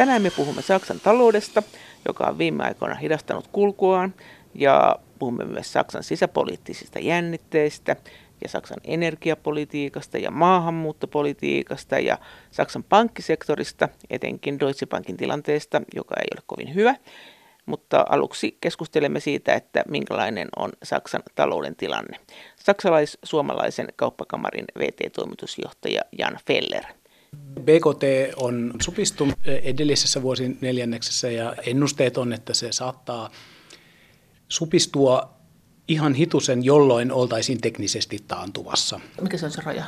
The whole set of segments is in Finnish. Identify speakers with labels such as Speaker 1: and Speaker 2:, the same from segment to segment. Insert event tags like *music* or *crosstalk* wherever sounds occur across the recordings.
Speaker 1: Tänään me puhumme Saksan taloudesta, joka on viime aikoina hidastanut kulkuaan, ja puhumme myös Saksan sisäpoliittisista jännitteistä ja Saksan energiapolitiikasta ja maahanmuuttopolitiikasta ja Saksan pankkisektorista, etenkin Deutsche Bankin tilanteesta, joka ei ole kovin hyvä. Mutta aluksi keskustelemme siitä, että minkälainen on Saksan talouden tilanne. Saksalais-suomalaisen kauppakamarin VT-toimitusjohtaja Jan Feller.
Speaker 2: BKT on supistunut edellisessä vuosin neljänneksessä ja ennusteet on, että se saattaa supistua ihan hitusen, jolloin oltaisiin teknisesti taantuvassa.
Speaker 1: Mikä se on se raja?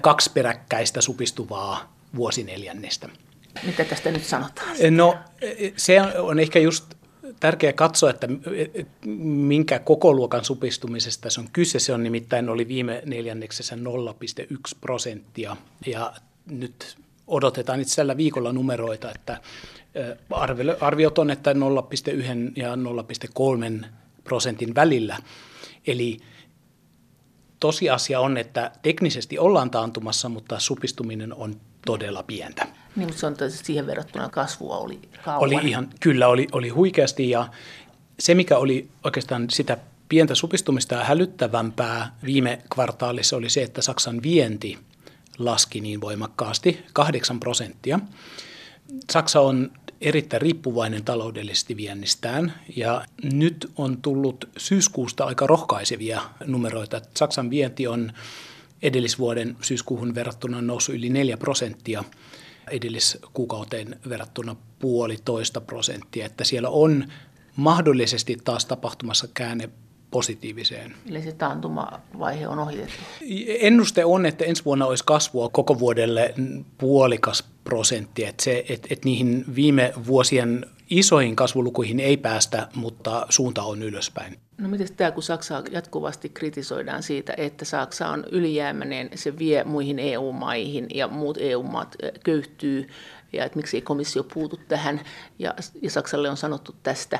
Speaker 2: Kaksi peräkkäistä supistuvaa vuosineljännestä.
Speaker 1: Mitä tästä nyt sanotaan?
Speaker 2: No se on ehkä just tärkeää katsoa, että minkä koko luokan supistumisesta se on kyse. Se on nimittäin oli viime neljänneksessä 0,1 prosenttia ja nyt odotetaan itse tällä viikolla numeroita, että arviot on, että 0,1 ja 0,3 prosentin välillä. Eli tosiasia on, että teknisesti ollaan taantumassa, mutta supistuminen on todella pientä.
Speaker 1: Niin, mutta se on siihen verrattuna kasvua oli kauan.
Speaker 2: Oli ihan, kyllä, oli, oli huikeasti ja se, mikä oli oikeastaan sitä pientä supistumista ja hälyttävämpää viime kvartaalissa oli se, että Saksan vienti laski niin voimakkaasti, 8 prosenttia. Saksa on erittäin riippuvainen taloudellisesti viennistään ja nyt on tullut syyskuusta aika rohkaisevia numeroita. Saksan vienti on edellisvuoden syyskuuhun verrattuna noussut yli 4 prosenttia, edelliskuukauteen verrattuna puolitoista prosenttia, että siellä on mahdollisesti taas tapahtumassa käänne positiiviseen.
Speaker 1: Eli se taantumavaihe on ohitettu?
Speaker 2: Ennuste on, että ensi vuonna olisi kasvua koko vuodelle puolikas prosentti, että, se, että, että niihin viime vuosien isoihin kasvulukuihin ei päästä, mutta suunta on ylöspäin.
Speaker 1: No miten tämä, kun Saksaa jatkuvasti kritisoidaan siitä, että Saksa on ylijäämäinen, se vie muihin EU-maihin ja muut EU-maat köyhtyy, ja että miksi ei komissio puutu tähän, ja, ja Saksalle on sanottu tästä,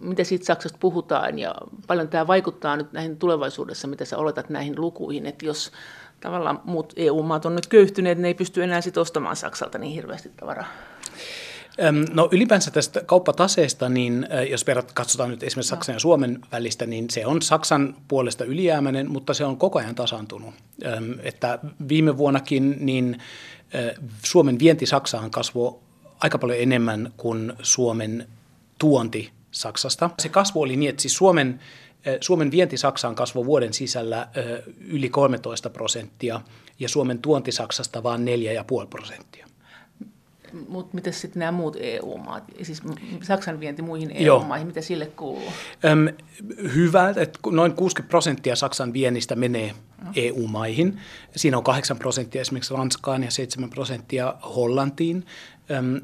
Speaker 1: miten siitä Saksasta puhutaan ja paljon tämä vaikuttaa nyt näihin tulevaisuudessa, mitä sä oletat näihin lukuihin, että jos tavallaan muut EU-maat on nyt köyhtyneet, ne ei pysty enää sit ostamaan Saksalta niin hirveästi tavaraa.
Speaker 2: No ylipäänsä tästä kauppataseesta, niin jos verrat, katsotaan nyt esimerkiksi Saksan ja Suomen välistä, niin se on Saksan puolesta ylijäämäinen, mutta se on koko ajan tasaantunut. Että viime vuonnakin niin Suomen vienti Saksaan kasvoi aika paljon enemmän kuin Suomen tuonti Saksasta. Se kasvu oli niin, että siis Suomen, Suomen vienti Saksaan kasvoi vuoden sisällä yli 13 prosenttia ja Suomen tuonti Saksasta vain 4,5 prosenttia.
Speaker 1: Mutta miten sitten nämä muut EU-maat, siis Saksan vienti muihin EU-maihin, mitä sille kuuluu?
Speaker 2: Öm, hyvä, että noin 60 prosenttia Saksan viennistä menee no. EU-maihin. Siinä on 8 prosenttia esimerkiksi Ranskaan ja 7 prosenttia Hollantiin. Öm,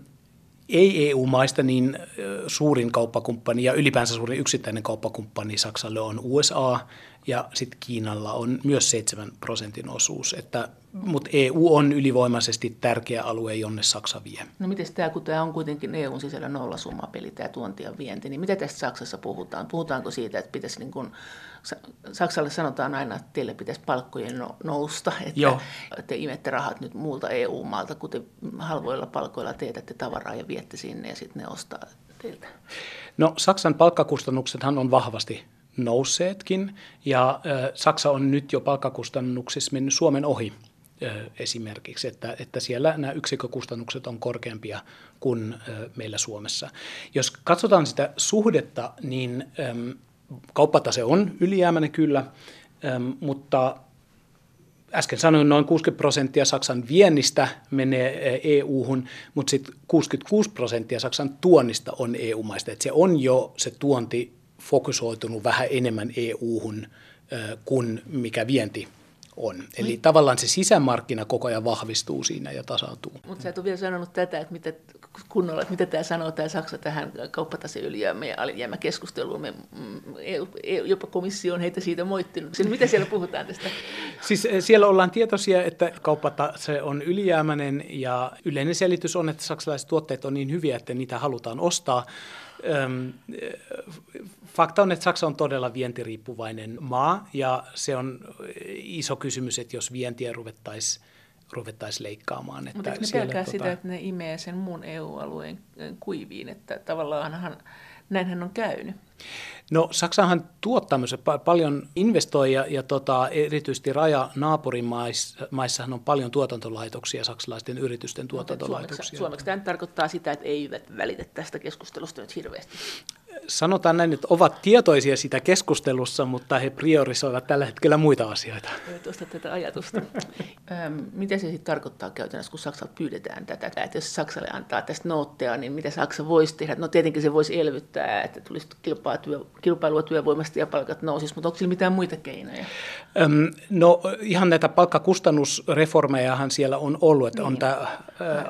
Speaker 2: ei-EU-maista niin suurin kauppakumppani ja ylipäänsä suurin yksittäinen kauppakumppani Saksalle on USA ja sitten Kiinalla on myös 7 prosentin osuus. Että, mutta EU on ylivoimaisesti tärkeä alue, jonne Saksa vie.
Speaker 1: No miten tämä, kun tämä on kuitenkin EUn sisällä nollasummapeli, tämä tuonti ja vienti, niin mitä tästä Saksassa puhutaan? Puhutaanko siitä, että pitäisi niin kuin, Saksalle sanotaan aina, että teille pitäisi palkkojen no, nousta, että Joo. te imette rahat nyt muulta EU-maalta, kun te halvoilla palkoilla teetätte tavaraa ja viette sinne ja sitten ne ostaa teiltä?
Speaker 2: No Saksan palkkakustannuksethan on vahvasti nousseetkin ja Saksa on nyt jo palkkakustannuksissa mennyt Suomen ohi esimerkiksi, että, että siellä nämä yksikkökustannukset on korkeampia kuin meillä Suomessa. Jos katsotaan sitä suhdetta, niin kauppatase on ylijäämäinen kyllä, mutta äsken sanoin, noin 60 prosenttia Saksan viennistä menee EU-hun, mutta sitten 66 prosenttia Saksan tuonnista on EU-maista. Et se on jo se tuonti fokusoitunut vähän enemmän EU-hun kuin mikä vienti on. Eli niin. tavallaan se sisämarkkina koko ajan vahvistuu siinä ja tasautuu.
Speaker 1: Mutta sä et ole vielä sanonut tätä, että mitä, kunnolla, että mitä tämä sanoo tämä Saksa tähän kauppataseylijäämä ja alijäämäkeskusteluun. Me, mm, EU, EU, jopa komissio on heitä siitä moittinut. Siinä, mitä siellä puhutaan tästä? *laughs*
Speaker 2: Siis siellä ollaan tietoisia, että kauppatase on ylijäämäinen ja yleinen selitys on, että saksalaiset tuotteet on niin hyviä, että niitä halutaan ostaa. Fakta on, että Saksa on todella vientiriippuvainen maa ja se on iso kysymys, että jos vientiä ruvettaisiin ruvettaisiin leikkaamaan.
Speaker 1: Että Mutta ne pelkää tota... sitä, että ne imee sen muun EU-alueen kuiviin, että tavallaan näinhän on käynyt?
Speaker 2: No Saksahan tuottaa paljon investoi ja, ja tota, erityisesti raja naapurimaissahan on paljon tuotantolaitoksia, saksalaisten yritysten tuotantolaitoksia. Suomeksi,
Speaker 1: suomeksi tämä tarkoittaa sitä, että eivät välitä tästä keskustelusta nyt hirveästi
Speaker 2: sanotaan näin, että ovat tietoisia sitä keskustelussa, mutta he priorisoivat tällä hetkellä muita asioita.
Speaker 1: Tuosta tätä ajatusta. *laughs* mitä se sitten tarkoittaa käytännössä, kun Saksalta pyydetään tätä? Että jos Saksalle antaa tästä nootteja, niin mitä Saksa voisi tehdä? No tietenkin se voisi elvyttää, että tulisi kilpailua työvoimasta ja palkat nousisi, mutta onko sillä mitään muita keinoja?
Speaker 2: no ihan näitä palkkakustannusreformejahan siellä on ollut, että niin. on tämä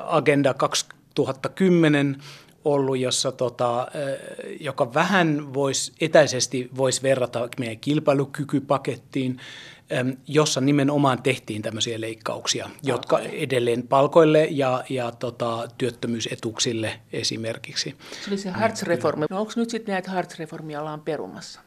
Speaker 2: Agenda 2010, ollut, jossa tota, joka vähän voisi etäisesti voisi verrata meidän kilpailukykypakettiin, jossa nimenomaan tehtiin tämmöisiä leikkauksia, jotka edelleen palkoille ja, ja tota, työttömyysetuksille esimerkiksi.
Speaker 1: Se oli se Hartz-reformi. No onko nyt sitten näitä Hartz-reformia ollaan perumassa?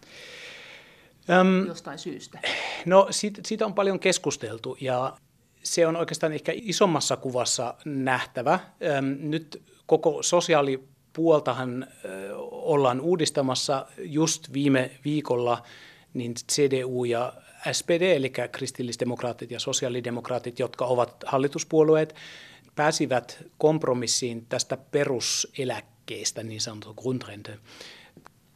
Speaker 2: Öm,
Speaker 1: Jostain syystä?
Speaker 2: No siitä, siitä on paljon keskusteltu ja se on oikeastaan ehkä isommassa kuvassa nähtävä. Nyt koko sosiaalipuoltahan ollaan uudistamassa just viime viikolla, niin CDU ja SPD, eli kristillisdemokraatit ja sosiaalidemokraatit, jotka ovat hallituspuolueet, pääsivät kompromissiin tästä peruseläkkeestä, niin sanottu Grundrente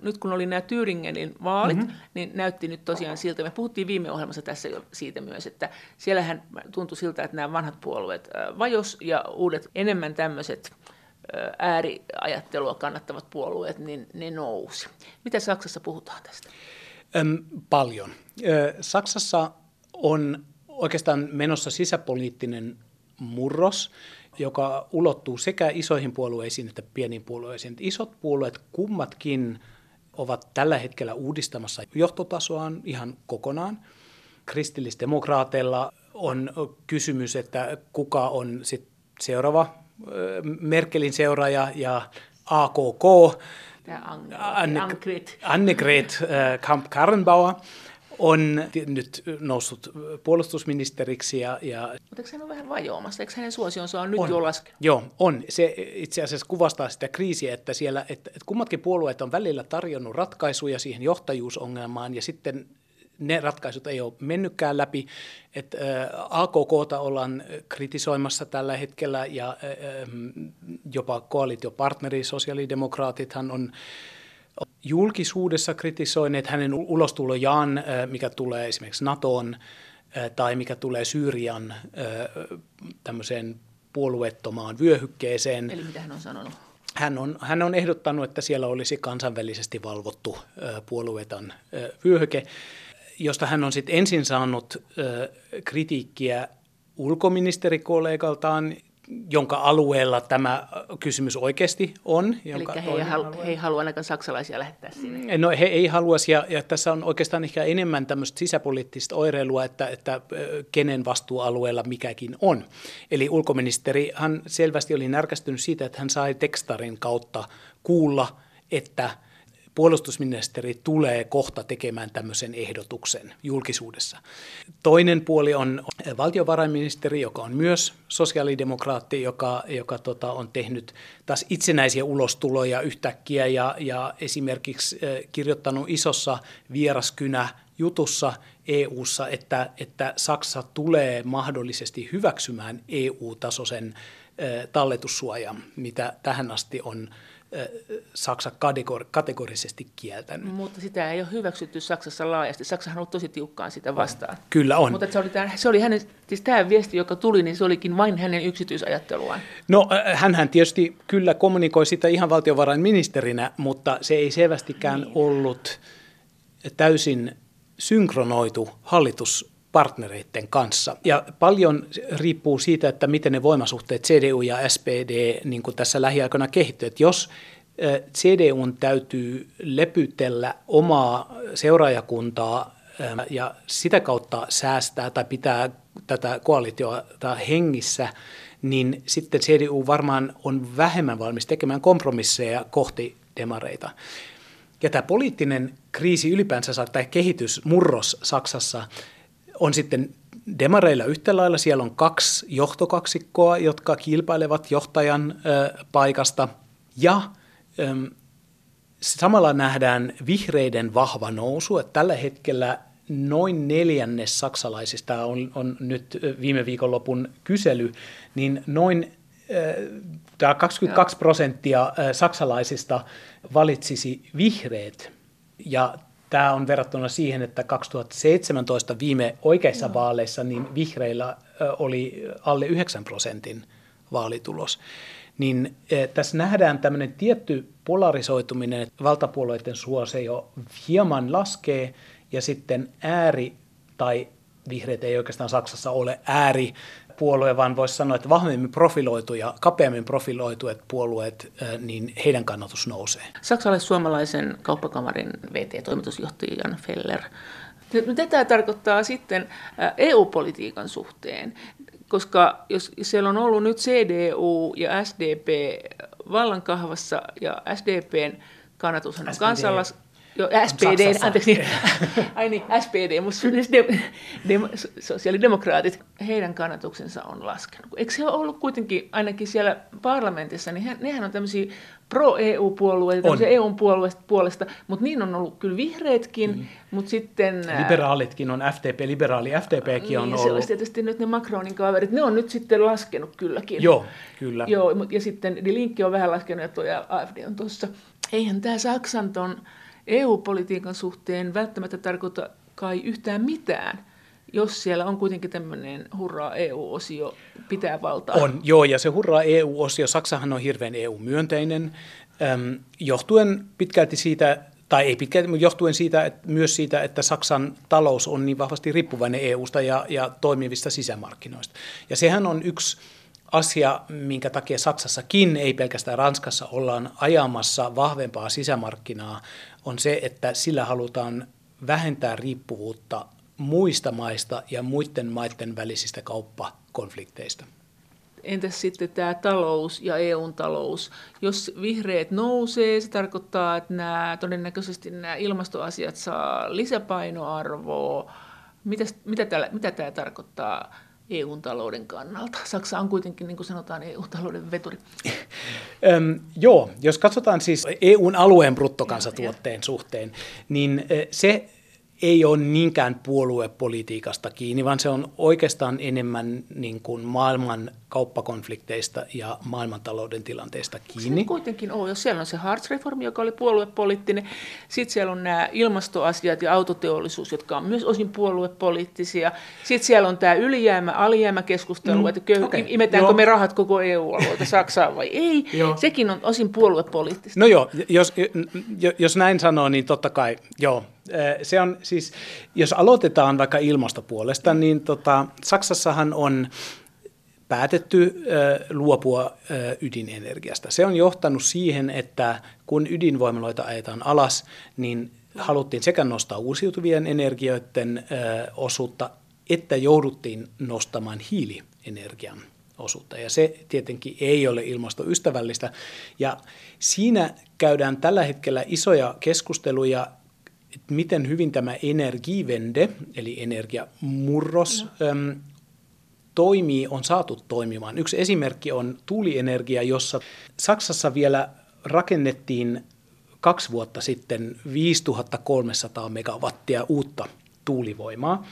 Speaker 1: nyt kun oli nämä Thüringenin vaalit, mm-hmm. niin näytti nyt tosiaan siltä, me puhuttiin viime ohjelmassa tässä jo siitä myös, että siellähän tuntui siltä, että nämä vanhat puolueet vajos ja uudet enemmän tämmöiset ääriajattelua kannattavat puolueet, niin ne nousi. Mitä Saksassa puhutaan tästä?
Speaker 2: Öm, paljon. Saksassa on oikeastaan menossa sisäpoliittinen murros, joka ulottuu sekä isoihin puolueisiin että pieniin puolueisiin. Isot puolueet kummatkin ovat tällä hetkellä uudistamassa johtotasoaan ihan kokonaan. Kristillisdemokraateilla on kysymys, että kuka on sit seuraava Merkelin seuraaja ja AKK, Annegret Kamp-Karrenbauer, on nyt noussut puolustusministeriksi. Ja, ja...
Speaker 1: Mutta eikö hän ole vähän vajoamassa? Eikö hänen suosionsa on nyt on. jo laskenut?
Speaker 2: Joo, on. Se itse asiassa kuvastaa sitä kriisiä, että siellä että, että kummatkin puolueet on välillä tarjonnut ratkaisuja siihen johtajuusongelmaan ja sitten ne ratkaisut ei ole mennytkään läpi. että AKKta ollaan kritisoimassa tällä hetkellä ja jopa koalitiopartneri, sosiaalidemokraatithan on julkisuudessa kritisoineet hänen ulostulojaan, mikä tulee esimerkiksi NATOon tai mikä tulee Syyrian tämmöiseen puolueettomaan vyöhykkeeseen.
Speaker 1: Eli mitä hän on sanonut?
Speaker 2: Hän on, hän on ehdottanut, että siellä olisi kansainvälisesti valvottu puolueeton vyöhyke, josta hän on sitten ensin saanut kritiikkiä ulkoministerikollegaltaan, jonka alueella tämä kysymys oikeasti on.
Speaker 1: Eli he, ei halu, he ei halua ainakaan saksalaisia lähettää sinne.
Speaker 2: No he ei haluaisi, ja, ja tässä on oikeastaan ehkä enemmän tämmöistä sisäpoliittista oireilua, että, että kenen vastuualueella mikäkin on. Eli ulkoministeri hän selvästi oli närkästynyt siitä, että hän sai tekstarin kautta kuulla, että – puolustusministeri tulee kohta tekemään tämmöisen ehdotuksen julkisuudessa. Toinen puoli on valtiovarainministeri, joka on myös sosiaalidemokraatti, joka, joka tota, on tehnyt taas itsenäisiä ulostuloja yhtäkkiä ja, ja esimerkiksi kirjoittanut isossa vieraskynä jutussa EU:ssa, että, että Saksa tulee mahdollisesti hyväksymään EU-tasoisen talletussuojan, mitä tähän asti on Saksa kategorisesti kieltänyt.
Speaker 1: Mutta sitä ei ole hyväksytty Saksassa laajasti. Saksahan on tosi tiukkaan sitä vastaan.
Speaker 2: Kyllä on.
Speaker 1: Mutta se oli, tämä, se oli hänen, siis tämä viesti, joka tuli, niin se olikin vain hänen yksityisajatteluaan.
Speaker 2: No hän tietysti kyllä kommunikoi sitä ihan valtiovarainministerinä, mutta se ei selvästikään niin. ollut täysin synkronoitu hallitus partnereiden kanssa. Ja paljon riippuu siitä, että miten ne voimasuhteet CDU ja SPD niin kuin tässä lähiaikoina kehittyvät. Jos CDUn täytyy lepytellä omaa seuraajakuntaa ja sitä kautta säästää tai pitää tätä koalitiota hengissä, niin sitten CDU varmaan on vähemmän valmis tekemään kompromisseja kohti demareita. Ja tämä poliittinen kriisi ylipäänsä tai kehitys, murros Saksassa – on sitten demareilla yhtä lailla siellä on kaksi johtokaksikkoa, jotka kilpailevat johtajan ö, paikasta. Ja ö, samalla nähdään vihreiden vahva nousu. Että tällä hetkellä noin neljännes saksalaisista on, on nyt viime viikonlopun kysely, niin noin tämä 22 prosenttia saksalaisista valitsisi vihreät. Ja tämä on verrattuna siihen, että 2017 viime oikeissa Joo. vaaleissa niin vihreillä oli alle 9 prosentin vaalitulos. Niin tässä nähdään tämmöinen tietty polarisoituminen, että valtapuolueiden suosio hieman laskee ja sitten ääri tai vihreät ei oikeastaan Saksassa ole ääri puolue, vaan voisi sanoa, että vahvemmin profiloituja, kapeammin profiloituet puolueet, niin heidän kannatus nousee.
Speaker 1: Saksalais-suomalaisen kauppakamarin VT-toimitusjohtaja Jan Feller. Mitä tämä tarkoittaa sitten EU-politiikan suhteen? Koska jos siellä on ollut nyt CDU ja SDP vallankahvassa ja SDPn kannatus on kansalais Joo, SPD, anteeksi, *laughs* ai niin, SPD, mutta de, de, sosiaalidemokraatit, heidän kannatuksensa on laskenut. Eikö se ole ollut kuitenkin, ainakin siellä parlamentissa, niin he, nehän on tämmöisiä pro-EU-puolueita, tämmöisiä EU-puolueista, puolesta, mutta niin on ollut kyllä vihreätkin, mm. mutta sitten...
Speaker 2: Liberaalitkin on FTP, liberaali FTPkin niin, on ollut.
Speaker 1: Se olisi tietysti nyt ne Macronin kaverit, ne on nyt sitten laskenut kylläkin.
Speaker 2: Joo, kyllä.
Speaker 1: Joo, ja sitten Linkki on vähän laskenut, ja tuo AFD on tuossa. Eihän tämä Saksan ton EU-politiikan suhteen välttämättä tarkoita kai yhtään mitään, jos siellä on kuitenkin tämmöinen hurraa EU-osio pitää valtaa.
Speaker 2: On, joo, ja se hurraa EU-osio, Saksahan on hirveän EU-myönteinen, äm, johtuen pitkälti siitä, tai ei pitkälti, mutta johtuen siitä, että myös siitä, että Saksan talous on niin vahvasti riippuvainen EUsta ja, ja toimivista sisämarkkinoista. Ja sehän on yksi asia, minkä takia Saksassakin, ei pelkästään Ranskassa, ollaan ajamassa vahvempaa sisämarkkinaa, on se, että sillä halutaan vähentää riippuvuutta muista maista ja muiden maiden välisistä kauppakonflikteista.
Speaker 1: Entäs sitten tämä talous ja EUn talous? Jos vihreät nousee, se tarkoittaa, että nämä, todennäköisesti nämä ilmastoasiat saa lisäpainoarvoa. Mitäs, mitä, täällä, mitä tämä tarkoittaa EUn talouden kannalta? Saksa on kuitenkin, niin kuin sanotaan, EU-talouden veturi. *laughs*
Speaker 2: Öm, joo, jos katsotaan siis EUn alueen bruttokansatuotteen suhteen, niin se ei ole niinkään puoluepolitiikasta kiinni, vaan se on oikeastaan enemmän niin kuin maailman kauppakonflikteista ja maailmantalouden tilanteesta kiinni.
Speaker 1: Se kuitenkin on, jos siellä on se Hartz-reformi, joka oli puoluepoliittinen, sitten siellä on nämä ilmastoasiat ja autoteollisuus, jotka on myös osin puoluepoliittisia, sitten siellä on tämä ylijäämä-alijäämäkeskustelu, mm, että köy- okay, imetäänkö joo. me rahat koko EU-alueelta *laughs* Saksaan vai ei, sekin on osin puoluepoliittista.
Speaker 2: No joo, jos, jos näin sanoo, niin totta kai, joo, se on siis, jos aloitetaan vaikka ilmastopuolesta, niin tota, Saksassahan on päätetty luopua ydinenergiasta. Se on johtanut siihen, että kun ydinvoimaloita ajetaan alas, niin haluttiin sekä nostaa uusiutuvien energioiden osuutta, että jouduttiin nostamaan hiilienergian osuutta. Ja se tietenkin ei ole ilmastoystävällistä. Ja siinä käydään tällä hetkellä isoja keskusteluja miten hyvin tämä energivende, eli energiamurros, no. toimii, on saatu toimimaan. Yksi esimerkki on tuulienergia, jossa Saksassa vielä rakennettiin kaksi vuotta sitten 5300 megawattia uutta tuulivoimaa.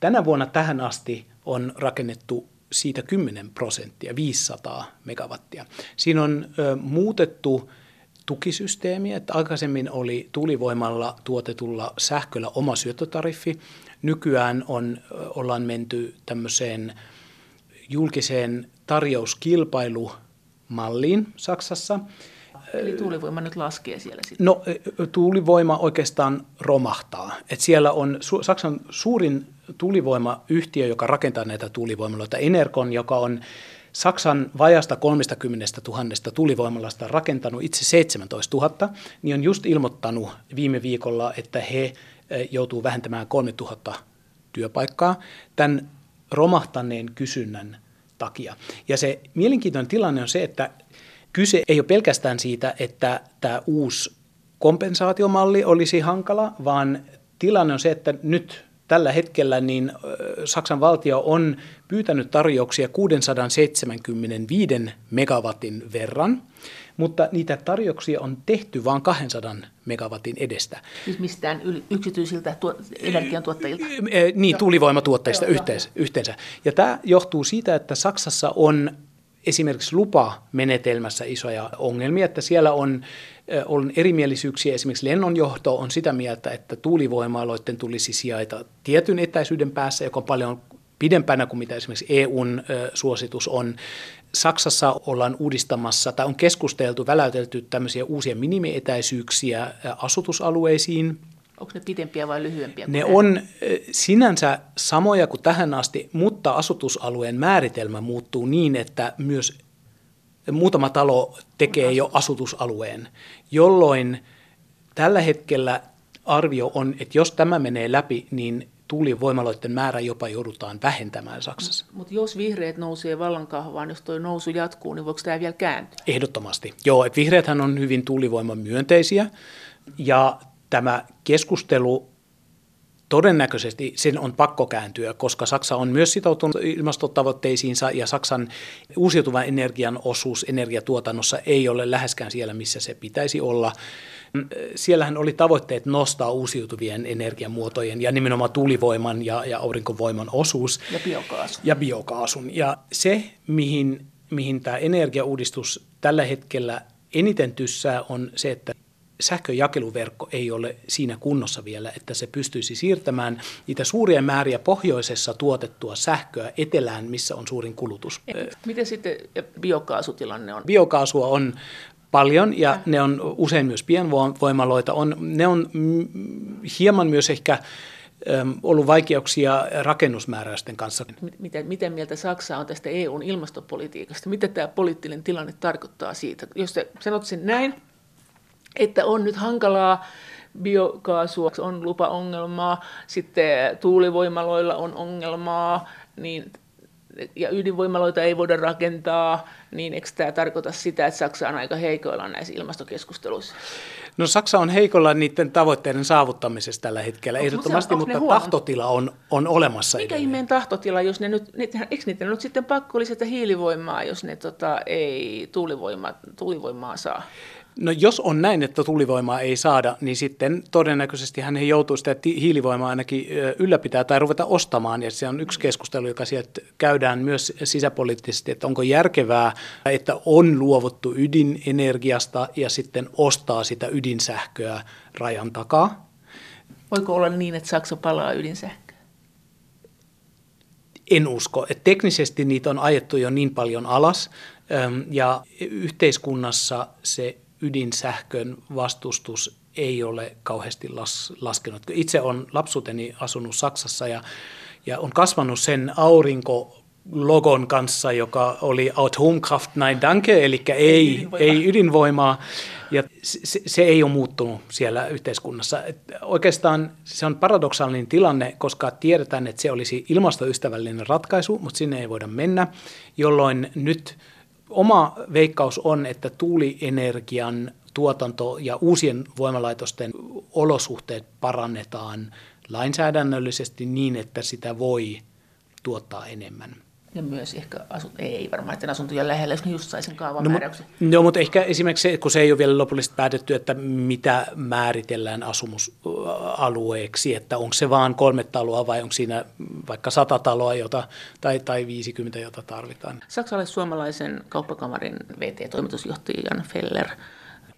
Speaker 2: Tänä vuonna tähän asti on rakennettu siitä 10 prosenttia, 500 megawattia. Siinä on ö, muutettu tukisysteemi, että aikaisemmin oli tuulivoimalla tuotetulla sähköllä oma syöttötariffi. Nykyään on, ollaan menty tämmöiseen julkiseen tarjouskilpailumalliin Saksassa.
Speaker 1: Eli tuulivoima nyt laskee siellä sitten?
Speaker 2: No tuulivoima oikeastaan romahtaa. Et siellä on Su- Saksan suurin tuulivoimayhtiö, joka rakentaa näitä tuulivoimaloita, Energon, joka on Saksan vajasta 30 000 tulivoimalasta rakentanut itse 17 000, niin on just ilmoittanut viime viikolla, että he eh, joutuu vähentämään 3 000 työpaikkaa tämän romahtaneen kysynnän takia. Ja se mielenkiintoinen tilanne on se, että kyse ei ole pelkästään siitä, että tämä uusi kompensaatiomalli olisi hankala, vaan tilanne on se, että nyt tällä hetkellä niin Saksan valtio on pyytänyt tarjouksia 675 megawatin verran, mutta niitä tarjouksia on tehty vain 200 megawatin edestä.
Speaker 1: Siis mistään yksityisiltä tuo, energiantuottajilta?
Speaker 2: Niin, tuulivoimatuottajista yhteensä, yhteensä. Ja tämä johtuu siitä, että Saksassa on esimerkiksi lupamenetelmässä isoja ongelmia, että siellä on, on erimielisyyksiä. Esimerkiksi lennonjohto on sitä mieltä, että tuulivoimaloiden tulisi sijaita tietyn etäisyyden päässä, joka on paljon pidempänä kuin mitä esimerkiksi EUn suositus on. Saksassa ollaan uudistamassa tai on keskusteltu, väläytelty tämmöisiä uusia minimietäisyyksiä asutusalueisiin,
Speaker 1: Onko ne pidempiä vai lyhyempiä?
Speaker 2: Ne on sinänsä samoja kuin tähän asti, mutta asutusalueen määritelmä muuttuu niin, että myös muutama talo tekee jo asutusalueen, jolloin tällä hetkellä arvio on, että jos tämä menee läpi, niin tuulivoimaloiden määrä jopa joudutaan vähentämään Saksassa.
Speaker 1: Mutta jos vihreät nousee vallankahvaan, jos tuo nousu jatkuu, niin voiko tämä vielä kääntyä?
Speaker 2: Ehdottomasti. Joo, että vihreäthän on hyvin tuulivoiman myönteisiä ja tämä keskustelu todennäköisesti sen on pakko kääntyä, koska Saksa on myös sitoutunut ilmastotavoitteisiinsa ja Saksan uusiutuvan energian osuus energiatuotannossa ei ole läheskään siellä, missä se pitäisi olla. Siellähän oli tavoitteet nostaa uusiutuvien energiamuotojen ja nimenomaan tuulivoiman ja, ja aurinkovoiman osuus.
Speaker 1: Ja biokaasun.
Speaker 2: Ja biokaasun. Ja se, mihin, mihin tämä energiauudistus tällä hetkellä eniten tyssää, on se, että sähköjakeluverkko ei ole siinä kunnossa vielä, että se pystyisi siirtämään niitä suuria määriä pohjoisessa tuotettua sähköä etelään, missä on suurin kulutus.
Speaker 1: Miten sitten biokaasutilanne on?
Speaker 2: Biokaasua on paljon ja ne on usein myös pienvoimaloita. On, ne on hieman myös ehkä ollut vaikeuksia rakennusmääräysten kanssa.
Speaker 1: Miten, miten mieltä Saksa on tästä EUn ilmastopolitiikasta? Mitä tämä poliittinen tilanne tarkoittaa siitä? Jos te sanot sen näin, että on nyt hankalaa. Biokaasua, on lupaongelmaa, sitten tuulivoimaloilla on ongelmaa, niin ja ydinvoimaloita ei voida rakentaa, niin eikö tämä tarkoita sitä, että Saksa on aika heikoilla näissä ilmastokeskusteluissa?
Speaker 2: No Saksa on heikolla niiden tavoitteiden saavuttamisessa tällä hetkellä onko ehdottomasti, mutta tahtotila on, on olemassa
Speaker 1: Mikä ihmeen tahtotila, jos ne nyt, ne, eikö niitä nyt sitten pakko lisätä hiilivoimaa, jos ne tota, ei tuulivoima, tuulivoimaa saa?
Speaker 2: No jos on näin, että tulivoimaa ei saada, niin sitten todennäköisesti hän ei joutuu sitä hiilivoimaa ainakin ylläpitää tai ruveta ostamaan. Ja se on yksi keskustelu, joka sieltä käydään myös sisäpoliittisesti, että onko järkevää, että on luovuttu ydinenergiasta ja sitten ostaa sitä ydinsähköä rajan takaa.
Speaker 1: Voiko olla niin, että Saksa palaa ydinsähköä?
Speaker 2: En usko. Että teknisesti niitä on ajettu jo niin paljon alas ja yhteiskunnassa se ydinsähkön vastustus ei ole kauheasti las, laskenut. Itse olen lapsuuteni asunut Saksassa ja, ja on kasvanut sen aurinko logon kanssa, joka oli Atomkraft Nein Danke, eli ei, ydinvoimaa. ei ydinvoimaa. Ja se, se ei ole muuttunut siellä yhteiskunnassa. Et oikeastaan se on paradoksaalinen tilanne, koska tiedetään, että se olisi ilmastoystävällinen ratkaisu, mutta sinne ei voida mennä, jolloin nyt – Oma veikkaus on, että tuulienergian tuotanto ja uusien voimalaitosten olosuhteet parannetaan lainsäädännöllisesti niin, että sitä voi tuottaa enemmän.
Speaker 1: Ja myös ehkä, asu, ei varmaan, että asuntojen lähellä, jos ne just sai sen kaavamääräyksen.
Speaker 2: No, no, mutta ehkä esimerkiksi se, kun se ei ole vielä lopullisesti päätetty, että mitä määritellään asumusalueeksi, että onko se vaan kolme taloa vai onko siinä vaikka sata taloa jota, tai, tai 50, jota tarvitaan.
Speaker 1: Saksalais-suomalaisen kauppakamarin VT-toimitusjohtaja Jan Feller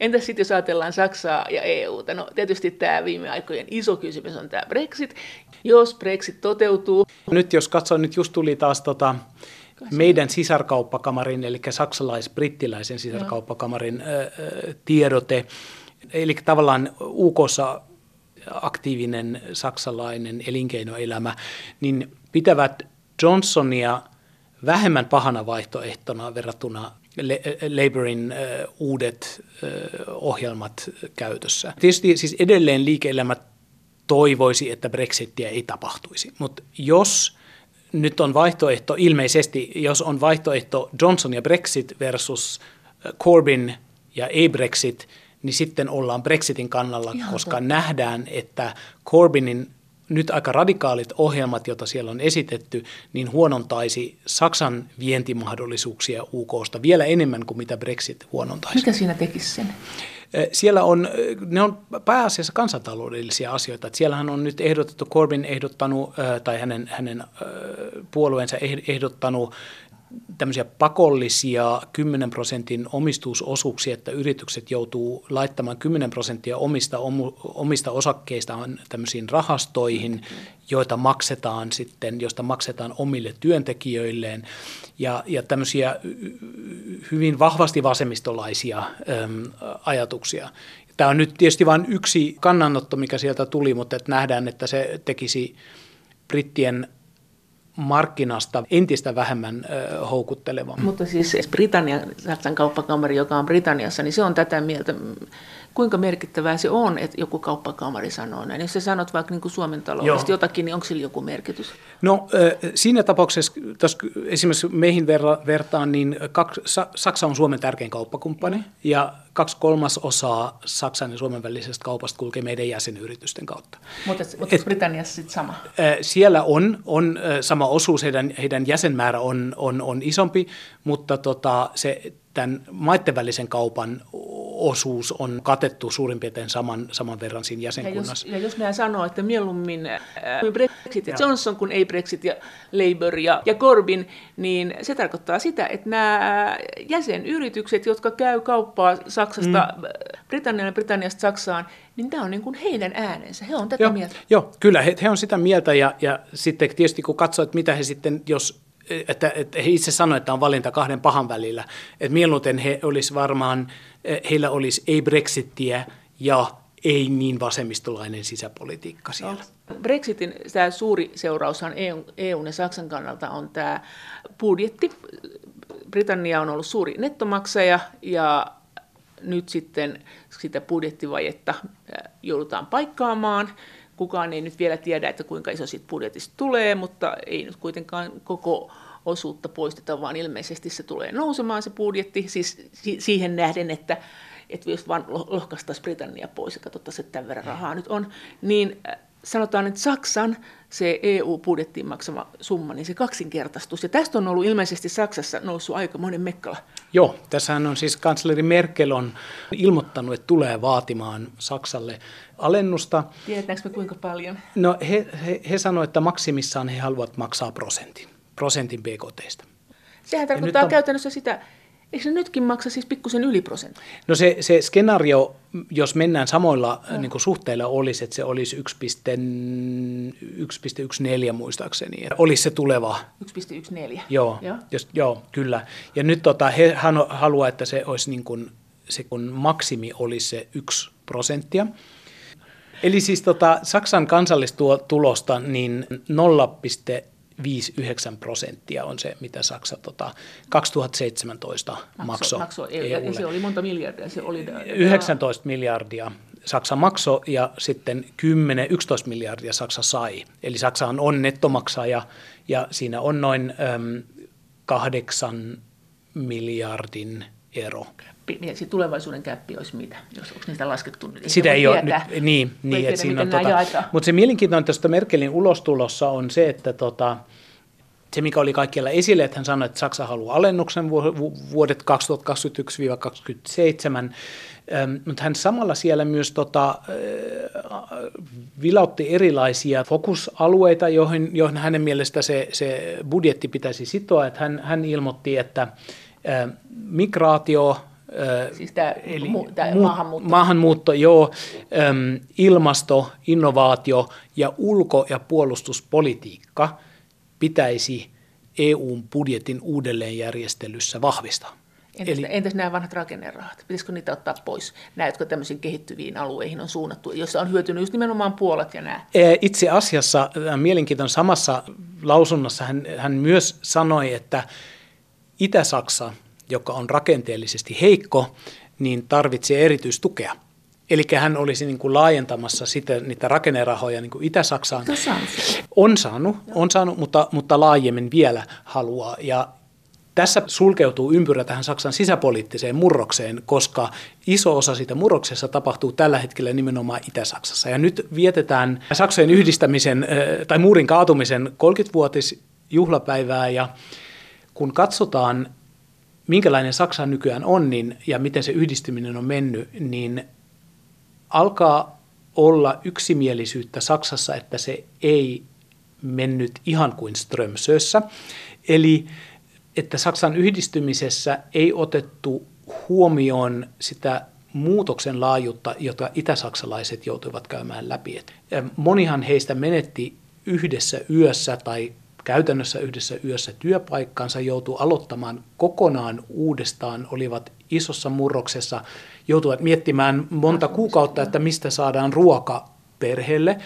Speaker 1: Entäs sitten jos ajatellaan Saksaa ja EUta? No tietysti tämä viime aikojen iso kysymys on tämä Brexit. Jos Brexit toteutuu...
Speaker 2: Nyt jos katsoo, nyt just tuli taas tota, meidän sisarkauppakamarin, eli saksalais-brittiläisen sisarkauppakamarin ää, tiedote. Eli tavallaan UKssa aktiivinen saksalainen elinkeinoelämä, niin pitävät Johnsonia vähemmän pahana vaihtoehtona verrattuna Labourin uudet ohjelmat käytössä. Tietysti siis edelleen liike-elämä toivoisi, että Brexitia ei tapahtuisi, mutta jos nyt on vaihtoehto, ilmeisesti jos on vaihtoehto Johnson ja Brexit versus Corbyn ja ei-Brexit, niin sitten ollaan Brexitin kannalla, Ihan koska totta. nähdään, että Corbynin nyt aika radikaalit ohjelmat, joita siellä on esitetty, niin huonontaisi Saksan vientimahdollisuuksia UKsta vielä enemmän kuin mitä Brexit huonontaisi.
Speaker 1: Mikä siinä tekisi sen?
Speaker 2: Siellä on, ne on pääasiassa kansantaloudellisia asioita. Että siellähän on nyt ehdotettu, Corbyn ehdottanut, tai hänen, hänen puolueensa ehdottanut tämmöisiä pakollisia 10 prosentin omistusosuuksia, että yritykset joutuu laittamaan 10 prosenttia omista, omista osakkeistaan tämmöisiin rahastoihin, joita maksetaan sitten, josta maksetaan omille työntekijöilleen ja, ja tämmöisiä hyvin vahvasti vasemmistolaisia äm, ajatuksia. Tämä on nyt tietysti vain yksi kannanotto, mikä sieltä tuli, mutta että nähdään, että se tekisi brittien markkinasta entistä vähemmän ö, houkutteleva.
Speaker 1: Mutta siis Britannian, Saksan kauppakamari, joka on Britanniassa, niin se on tätä mieltä. Kuinka merkittävää se on, että joku kauppakamari sanoo näin? Jos sä sanot vaikka niin kuin Suomen taloudesta Joo. jotakin, niin onko sillä joku merkitys?
Speaker 2: No siinä tapauksessa, jos esimerkiksi meihin vertaan, niin Saksa on Suomen tärkein kauppakumppani ja kaksi kolmasosaa Saksan ja Suomen välisestä kaupasta kulkee meidän jäsenyritysten kautta.
Speaker 1: Mutta, mutta Britanniassa sitten sama?
Speaker 2: Siellä on, on sama osuus, heidän, heidän jäsenmäärä on, on, on isompi, mutta tota, se tämän maiden välisen kaupan osuus on katettu suurin piirtein saman, saman verran siinä jäsenkunnassa.
Speaker 1: Ja jos, ja jos nämä sanoo, että mieluummin Brexit ja Johnson kuin ei Brexit ja Labour ja, ja Corbyn, niin se tarkoittaa sitä, että nämä jäsenyritykset, jotka käy kauppaa Saksasta mm. Britanniaan ja Britanniasta Saksaan, niin tämä on niin kuin heidän äänensä. He on tätä
Speaker 2: joo,
Speaker 1: mieltä.
Speaker 2: Joo, kyllä, he, he on sitä mieltä ja, ja sitten tietysti kun katsoo, että mitä he sitten, jos että, että he itse sanoivat, että on valinta kahden pahan välillä. Että mieluiten he olisi varmaan, heillä olisi ei Brexittiä ja ei niin vasemmistolainen sisäpolitiikka siellä.
Speaker 1: No, Brexitin tämä suuri seuraushan EU, EUn ja Saksan kannalta on tämä budjetti. Britannia on ollut suuri nettomaksaja ja nyt sitten sitä budjettivajetta joudutaan paikkaamaan. Kukaan ei nyt vielä tiedä, että kuinka iso siitä budjetista tulee, mutta ei nyt kuitenkaan koko osuutta poisteta, vaan ilmeisesti se tulee nousemaan se budjetti, siis siihen nähden, että, että jos vaan lohkaistaisiin Britannia pois ja katsottaisiin, että tämän verran rahaa nyt on, niin äh, sanotaan, että Saksan se EU-budjettiin maksama summa, niin se kaksinkertaistus. Ja tästä on ollut ilmeisesti Saksassa noussut aika monen mekkala.
Speaker 2: Joo, tässähän on siis kansleri Merkel on ilmoittanut, että tulee vaatimaan Saksalle alennusta.
Speaker 1: Tiedetäänkö me kuinka paljon?
Speaker 2: No he, he, he sanoivat, että maksimissaan he haluavat maksaa prosentin, prosentin BKTstä.
Speaker 1: Sehän tarkoittaa on... käytännössä sitä, Eikö se nytkin maksa siis pikkusen yli prosentti?
Speaker 2: No se, se skenaario, jos mennään samoilla no. niin suhteilla, olisi, että se olisi 1,14 muistaakseni. Olisi se tuleva.
Speaker 1: 1,14?
Speaker 2: Joo, joo. Jos, joo kyllä. Ja nyt tota, he, hän haluaa, että se olisi niin kuin, se kun maksimi olisi se 1 prosenttia. Eli siis tota, Saksan kansallistulosta niin 5-9 prosenttia on se, mitä Saksa tota, 2017 maksoi. Makso,
Speaker 1: e ja se oli monta miljardia. Se oli,
Speaker 2: 19 ja... miljardia Saksa maksoi ja sitten 10-11 miljardia Saksa sai. Eli Saksa on nettomaksaja ja siinä on noin äm, kahdeksan miljardin ero
Speaker 1: se tulevaisuuden käppi olisi mitä, jos onko niistä laskettu?
Speaker 2: Niin Sitä ei ole nyt, niin, niin että siinä on tota, mutta se mielenkiintoinen tuosta Merkelin ulostulossa on se, että tota, se mikä oli kaikkialla esille, että hän sanoi, että Saksa haluaa alennuksen vuodet 2021-2027, mutta hän samalla siellä myös tota, vilautti erilaisia fokusalueita, joihin, joihin hänen mielestä se, se budjetti pitäisi sitoa. Että hän, hän ilmoitti, että migraatio,
Speaker 1: Siis tämä, Eli mu, tämä maahanmuutto.
Speaker 2: Maahanmuutto, joo. Ilmasto, innovaatio ja ulko- ja puolustuspolitiikka pitäisi EUn budjetin uudelleenjärjestelyssä vahvistaa.
Speaker 1: Entäs, Eli, entäs nämä vanhat rakennerahat? Pitäisikö niitä ottaa pois? Nämä, jotka tämmöisiin kehittyviin alueihin on suunnattu, joissa on hyötynyt just nimenomaan Puolat ja nämä.
Speaker 2: Itse asiassa mielenkiintoinen samassa lausunnossa hän, hän myös sanoi, että Itä-Saksa – joka on rakenteellisesti heikko, niin tarvitsee erityistukea. Eli hän olisi niin kuin laajentamassa sitä, niitä rakennerahoja niin kuin Itä-Saksaan.
Speaker 1: On
Speaker 2: saanut. On saanut, on saanut mutta, mutta laajemmin vielä haluaa. Ja tässä sulkeutuu ympyrä tähän Saksan sisäpoliittiseen murrokseen, koska iso osa siitä murroksessa tapahtuu tällä hetkellä nimenomaan Itä-Saksassa. Ja nyt vietetään Saksojen yhdistämisen tai muurin kaatumisen 30-vuotisjuhlapäivää ja kun katsotaan, minkälainen Saksa nykyään on niin, ja miten se yhdistyminen on mennyt, niin alkaa olla yksimielisyyttä Saksassa, että se ei mennyt ihan kuin Strömsössä. Eli että Saksan yhdistymisessä ei otettu huomioon sitä muutoksen laajuutta, jota itäsaksalaiset joutuivat käymään läpi. Monihan heistä menetti yhdessä yössä tai käytännössä yhdessä yössä työpaikkansa, joutui aloittamaan kokonaan uudestaan, olivat isossa murroksessa, joutuivat miettimään monta kuukautta, että mistä saadaan ruoka perheelle.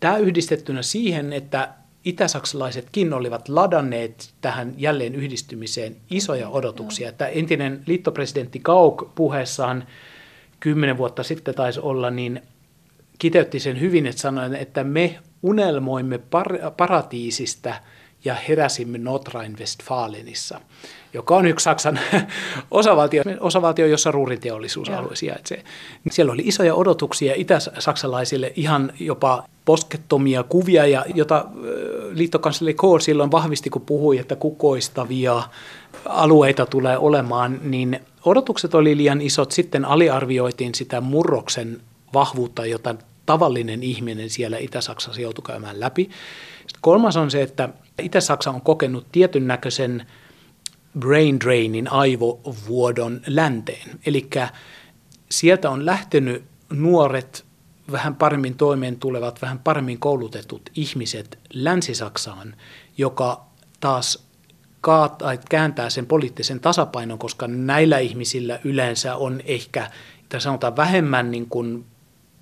Speaker 2: Tämä yhdistettynä siihen, että itäsaksalaisetkin olivat ladanneet tähän jälleen yhdistymiseen isoja odotuksia. Että entinen liittopresidentti Kauk puheessaan kymmenen vuotta sitten taisi olla, niin kiteytti sen hyvin, että sanoi, että me unelmoimme par- paratiisista ja heräsimme Nordrhein-Westfalenissa, joka on yksi Saksan *laughs* osavaltio, osavaltio jossa ruurin teollisuusalue sijaitsee. Siellä oli isoja odotuksia itä-saksalaisille ihan jopa poskettomia kuvia, ja jota liittokansleri Kohl silloin vahvisti, kun puhui, että kukoistavia alueita tulee olemaan, niin odotukset oli liian isot. Sitten aliarvioitiin sitä murroksen vahvuutta, jota tavallinen ihminen siellä Itä-Saksassa joutui käymään läpi. Sitten kolmas on se, että Itä-Saksa on kokenut tietyn näköisen brain drainin, aivovuodon länteen. Eli sieltä on lähtenyt nuoret, vähän paremmin toimeen tulevat, vähän paremmin koulutetut ihmiset Länsi-Saksaan, joka taas kaataa, kääntää sen poliittisen tasapainon, koska näillä ihmisillä yleensä on ehkä, tai sanotaan vähemmän niin kuin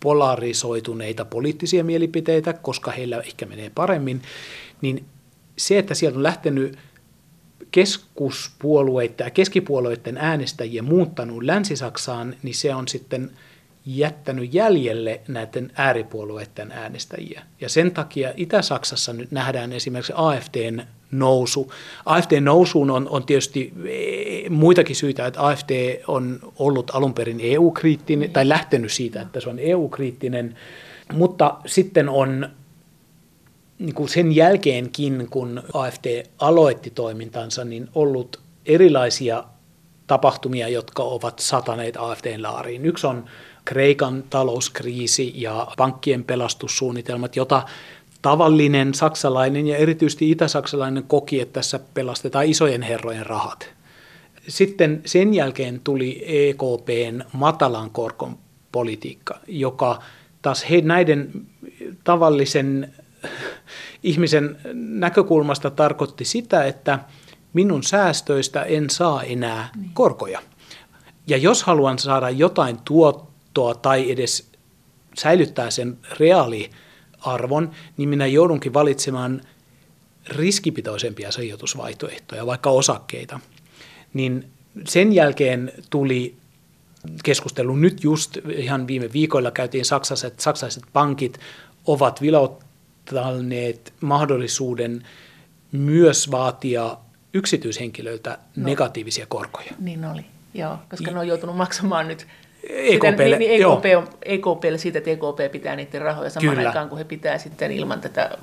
Speaker 2: polarisoituneita poliittisia mielipiteitä, koska heillä ehkä menee paremmin, niin se, että sieltä on lähtenyt keskuspuolueiden ja keskipuolueiden äänestäjiä muuttanut Länsi-Saksaan, niin se on sitten jättänyt jäljelle näiden ääripuolueiden äänestäjiä. Ja sen takia Itä-Saksassa nyt nähdään esimerkiksi AFDn nousu. AFDn nousuun on, on tietysti muitakin syitä, että AFD on ollut alun perin EU-kriittinen, tai lähtenyt siitä, että se on EU-kriittinen, mutta sitten on niin kuin sen jälkeenkin, kun AFD aloitti toimintansa, niin ollut erilaisia tapahtumia, jotka ovat sataneet AFDn laariin. Yksi on Kreikan talouskriisi ja pankkien pelastussuunnitelmat, jota tavallinen saksalainen ja erityisesti itä-saksalainen koki, että tässä pelastetaan isojen herrojen rahat. Sitten sen jälkeen tuli EKPn matalan korkon politiikka, joka taas he, näiden tavallisen *laughs* ihmisen näkökulmasta tarkoitti sitä, että minun säästöistä en saa enää niin. korkoja. Ja jos haluan saada jotain tuottoa tai edes säilyttää sen reaaliarvon, niin minä joudunkin valitsemaan riskipitoisempia sijoitusvaihtoehtoja, vaikka osakkeita. Niin sen jälkeen tuli keskustelu nyt just ihan viime viikoilla käytiin Saksassa, että saksalaiset pankit ovat vilauttalneet mahdollisuuden myös vaatia yksityishenkilöiltä no. negatiivisia korkoja.
Speaker 3: Niin oli, joo, koska ne on joutunut maksamaan nyt
Speaker 2: EKPlle,
Speaker 3: sitä, niin, niin EKP on, EKPlle siitä, että EKP pitää niiden rahoja samaan Kyllä. aikaan, kun he pitää sitten ilman tätä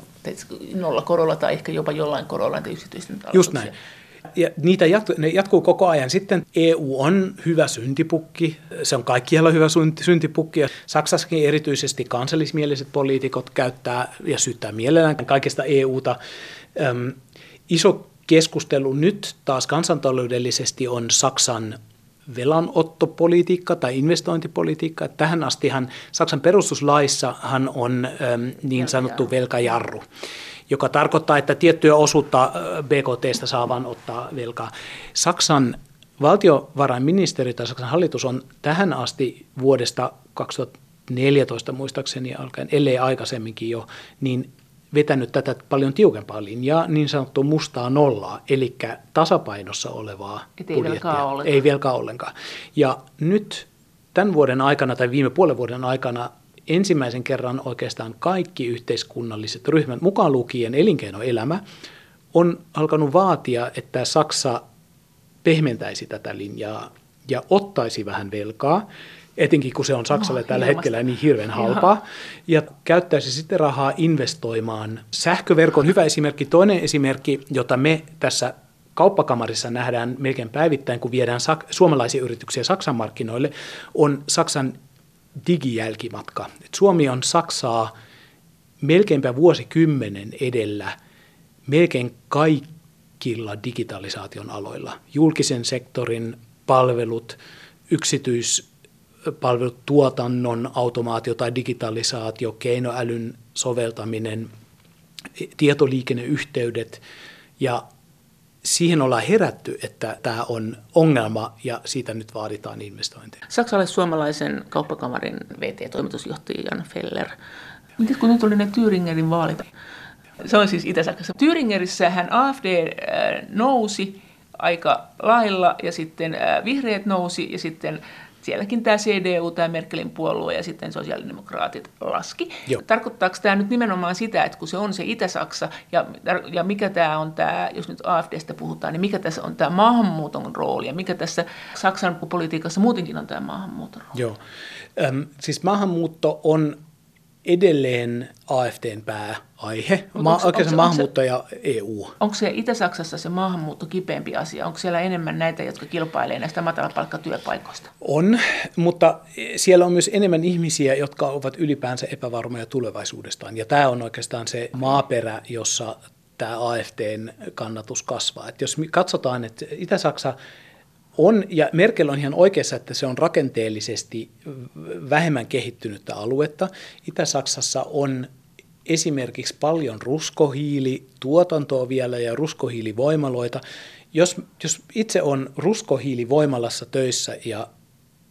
Speaker 3: nolla korolla tai ehkä jopa jollain korolla näitä yksityisten
Speaker 2: Just näin. Ja niitä jatkuu, ne jatkuu koko ajan. Sitten EU on hyvä syntipukki, se on kaikkialla hyvä syntipukki. Ja Saksassakin erityisesti kansallismieliset poliitikot käyttää ja syyttää mielellään kaikesta EUta. Öm, iso keskustelu nyt taas kansantaloudellisesti on Saksan velanottopolitiikka tai investointipolitiikka. Tähän astihan Saksan perustuslaissahan on äm, niin sanottu velkajarru, joka tarkoittaa, että tiettyä osuutta BKTstä saa vain ottaa velkaa. Saksan valtiovarainministeri tai Saksan hallitus on tähän asti vuodesta 2014 muistaakseni alkaen, ellei aikaisemminkin jo, niin vetänyt tätä paljon tiukempaa linjaa, niin sanottua mustaa nollaa, eli tasapainossa olevaa
Speaker 3: Et ei budjettia. Velkaa ollenkaan.
Speaker 2: Ei velkaa ollenkaan. Ja nyt tämän vuoden aikana tai viime puolen vuoden aikana ensimmäisen kerran oikeastaan kaikki yhteiskunnalliset ryhmät, mukaan lukien elinkeinoelämä, on alkanut vaatia, että Saksa pehmentäisi tätä linjaa ja ottaisi vähän velkaa, etenkin kun se on Saksalle no, tällä hetkellä niin hirveän halpaa, ja käyttäisi sitten rahaa investoimaan sähköverkon. Hyvä esimerkki. Toinen esimerkki, jota me tässä kauppakamarissa nähdään melkein päivittäin, kun viedään sak- suomalaisia yrityksiä Saksan markkinoille, on Saksan digijälkimatka. Et Suomi on Saksaa melkeinpä vuosikymmenen edellä melkein kaikilla digitalisaation aloilla. Julkisen sektorin palvelut, yksityispalvelut, tuotannon automaatio tai digitalisaatio, keinoälyn soveltaminen, tietoliikenneyhteydet ja siihen ollaan herätty, että tämä on ongelma ja siitä nyt vaaditaan investointeja.
Speaker 1: Saksalais-suomalaisen kauppakamarin VT-toimitusjohtaja Jan Feller. Miten kun nyt oli ne Thüringerin vaalit? Se on siis Itä-Saksassa. Thüringerissähän AFD äh, nousi aika lailla ja sitten äh, vihreät nousi ja sitten sielläkin tämä CDU, tämä Merkelin puolue ja sitten sosiaalidemokraatit laski. Joo. Tarkoittaako tämä nyt nimenomaan sitä, että kun se on se Itä-Saksa ja, ja mikä tämä on tämä, jos nyt AFDstä puhutaan, niin mikä tässä on tämä maahanmuuton rooli ja mikä tässä Saksan politiikassa muutenkin on tämä maahanmuuton rooli?
Speaker 2: Joo, Öm, siis maahanmuutto on edelleen AFDn pääaihe, Ma- onko, oikeastaan maahanmuutto ja EU.
Speaker 1: Onko se Itä-Saksassa se maahanmuutto kipeämpi asia? Onko siellä enemmän näitä, jotka kilpailevat näistä matalapalkkatyöpaikoista?
Speaker 2: On, mutta siellä on myös enemmän ihmisiä, jotka ovat ylipäänsä epävarmoja tulevaisuudestaan. Ja tämä on oikeastaan se maaperä, jossa tämä AFDn kannatus kasvaa. Et jos katsotaan, että Itä-Saksa on, ja Merkel on ihan oikeassa, että se on rakenteellisesti vähemmän kehittynyttä aluetta. Itä-Saksassa on esimerkiksi paljon ruskohiilituotantoa vielä ja ruskohiilivoimaloita. Jos, jos itse on ruskohiilivoimalassa töissä ja